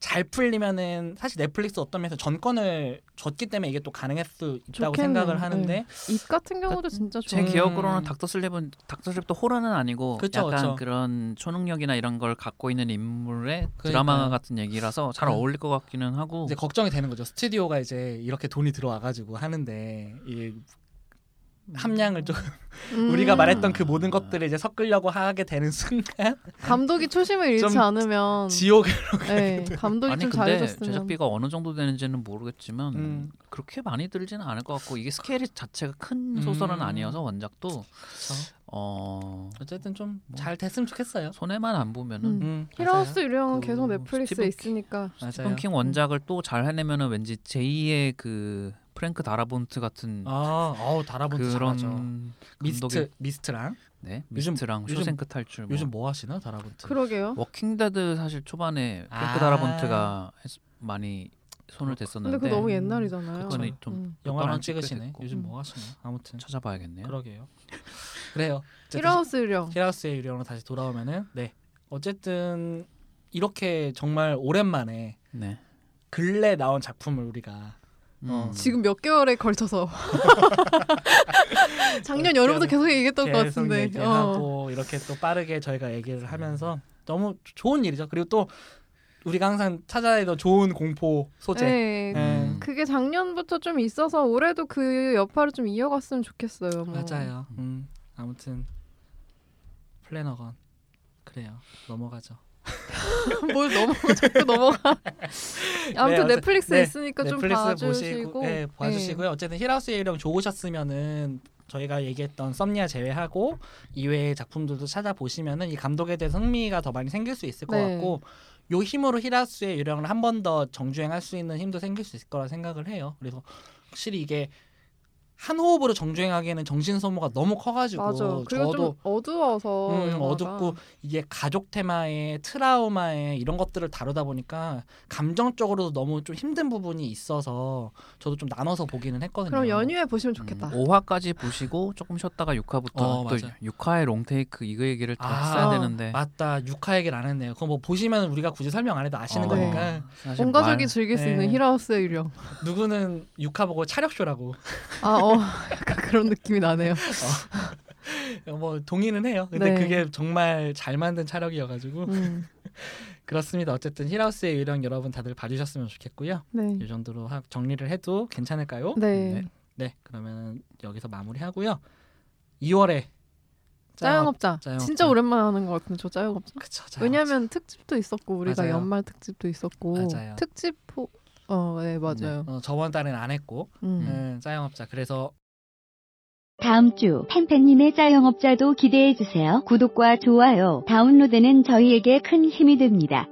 B: 잘 풀리면은 사실 넷플릭스 어떤 면에서 전권을 줬기 때문에 이게 또 가능할 수 있다고
C: 좋겠네요.
B: 생각을 하는데
C: 입 같은 경우도 진짜
A: 제
C: 좋아요.
B: 음.
A: 기억으로는 닥터 슬립은 닥터 슬립도 호러는 아니고
B: 그쵸,
A: 약간
B: 그쵸.
A: 그런 초능력이나 이런 걸 갖고 있는 인물의
B: 그러니까요.
A: 드라마 같은 얘기라서 잘
B: 음.
A: 어울릴 것 같기는 하고
B: 이제 걱정이 되는 거죠. 스튜디오가 이제 이렇게 돈이 들어와 가지고 하는데 이 함량을 좀
C: 음. <laughs>
B: 우리가 말했던 그 모든 것들을 이제 섞으려고 하게 되는 순간 <laughs>
C: 감독이 초심을 잃지
B: 좀
C: 않으면
B: 지옥을
C: 네, 감독이
A: 아니
C: 좀
A: 근데
C: 잘해줬으면
A: 제작비가 어느 정도 되는지는 모르겠지만
B: 음.
A: 그렇게 많이 들지는 않을 것 같고 이게 스케일 자체가 큰
B: 음.
A: 소설은 아니어서 원작도. 어
B: 어쨌든 좀
A: 뭐.
B: 잘 됐으면 좋겠어요.
A: 손해만 안 보면은
C: 음.
B: 음,
C: 힐 하우스. 유령은
A: 그
C: 계속 넷플릭스에
A: 스티븐
C: 있으니까
A: 스티븐
B: 맞아요.
A: 킹 원작을 또 잘 해내면은 왠지 제2의 그 프랭크 다라본트 같은
B: 아, 어우 다라본트 잘하죠.
A: 그런
B: 미스트 미스트랑
A: 네 미스트랑
B: 요즘-
A: 쇼생크 탈출 뭐.
B: 요즘 뭐 하시나 다라본트?
C: 그러게요.
A: 워킹데드 사실 초반에 프랭크
B: 아.
A: 다라본트가 했- 많이 손을 댔었는데
C: 근데 그거 너무
B: 음,
C: 옛날이잖아요.
A: 그거는 좀
C: 음.
B: 영화를 안 찍으시네.
A: 됐고.
B: 요즘
C: 음.
B: 뭐 하시나? 아무튼
A: 찾아봐야겠네요.
B: 그러게요. <laughs> 그래요.
C: 힐 하우스 유령.
B: 힐 하우스의 유령으로 다시 돌아오면은 네 어쨌든 이렇게 정말 오랜만에
A: 네.
B: 근래 나온 작품을 우리가 어,
A: 음.
C: 지금 몇 개월에 걸쳐서 <laughs> 작년 여름부터 계속 얘기했던 것
B: 계속
C: 같은데. 어.
B: 얘기하고 이렇게 또 빠르게 저희가 얘기를 하면서 너무 좋은 일이죠. 그리고 또 우리가 항상 찾아내던 좋은 공포 소재.
C: 네.
B: 음.
C: 그게 작년부터 좀 있어서 올해도 그 여파를 좀 이어갔으면 좋겠어요. 뭐.
B: 맞아요. 음, 아무튼 플래너건 그래요. 넘어가죠. <laughs>
C: 뭘 넘어가 자꾸 넘어가. 아무튼
B: 네,
C: 넷플릭스에
B: 네,
C: 있으니까 좀
B: 넷플릭스
C: 봐주시고.
B: 보시고, 네, 봐주시고요. 어쨌든 히라우스의 이름 좋으셨으면은 저희가 얘기했던 썸니아 제외하고 이외의 작품들도 찾아보시면은 이 감독에 대해서 흥미가 더 많이 생길 수 있을 것
C: 네.
B: 같고 요 힘으로 히라우스의 유령을 한 번 더 정주행할 수 있는 힘도 생길 수 있을 거라 생각을 해요. 그래서 확실히 이게 한 호흡으로 정주행하기에는 정신 소모가 너무 커가지고
C: 맞아. 그리고
B: 저도
C: 좀 어두워서
B: 음. 어둡고 이게 가족 테마에 트라우마에 이런 것들을 다루다 보니까 감정적으로도 너무 좀 힘든 부분이 있어서 저도 좀 나눠서 보기는 했거든요.
C: 그럼 연휴에 보시면 좋겠다.
A: 음, 5화까지 보시고 조금 쉬었다가 6화부터
B: 어,
A: 또
B: 맞아.
A: 6화의 롱테이크 이거 얘기를 더
B: 아,
A: 했어야 되는데
B: 맞다. 육화 얘기를 안 했네요. 그거 뭐 보시면 우리가 굳이 설명 안 해도 아시는
A: 어,
C: 네.
B: 거니까
A: 사실
C: 온
A: 말-
C: 가족이 즐길 수 있는
B: 네.
C: 힐하우스의 유령.
B: 누구는 육화 보고 차력쇼라고
C: 아, 어, <laughs> 약간 그런 느낌이 나네요. <laughs>
B: 뭐 동의는 해요. 근데
C: 네.
B: 그게 정말 잘 만든 차력이어가지고
C: 음, <laughs>
B: 그렇습니다. 어쨌든 힐하우스의 유령 여러분 다들 봐주셨으면 좋겠고요.
C: 네.
B: 이 정도로 하- 정리를 해도 괜찮을까요?
C: 네.
A: 네.
B: 네, 그러면 여기서 마무리하고요. 2월에
C: 짜영업자.
B: 짜영업자.
C: 진짜 오랜만에 하는 것 같은데 저 짜영업자.
B: 그쵸, 짜영업자.
C: 왜냐면 특집도 있었고 우리가
B: 맞아요.
C: 연말 특집도 있었고
B: 맞아요.
C: 특집 호... 어, 네 맞아요.
B: 어, 저번 달엔 안 했고
C: 음.
B: 음, 짜영업자 그래서
D: 다음 주 팬팬님의 짜영업자도 기대해 주세요. 구독과 좋아요, 다운로드는 저희에게 큰 힘이 됩니다.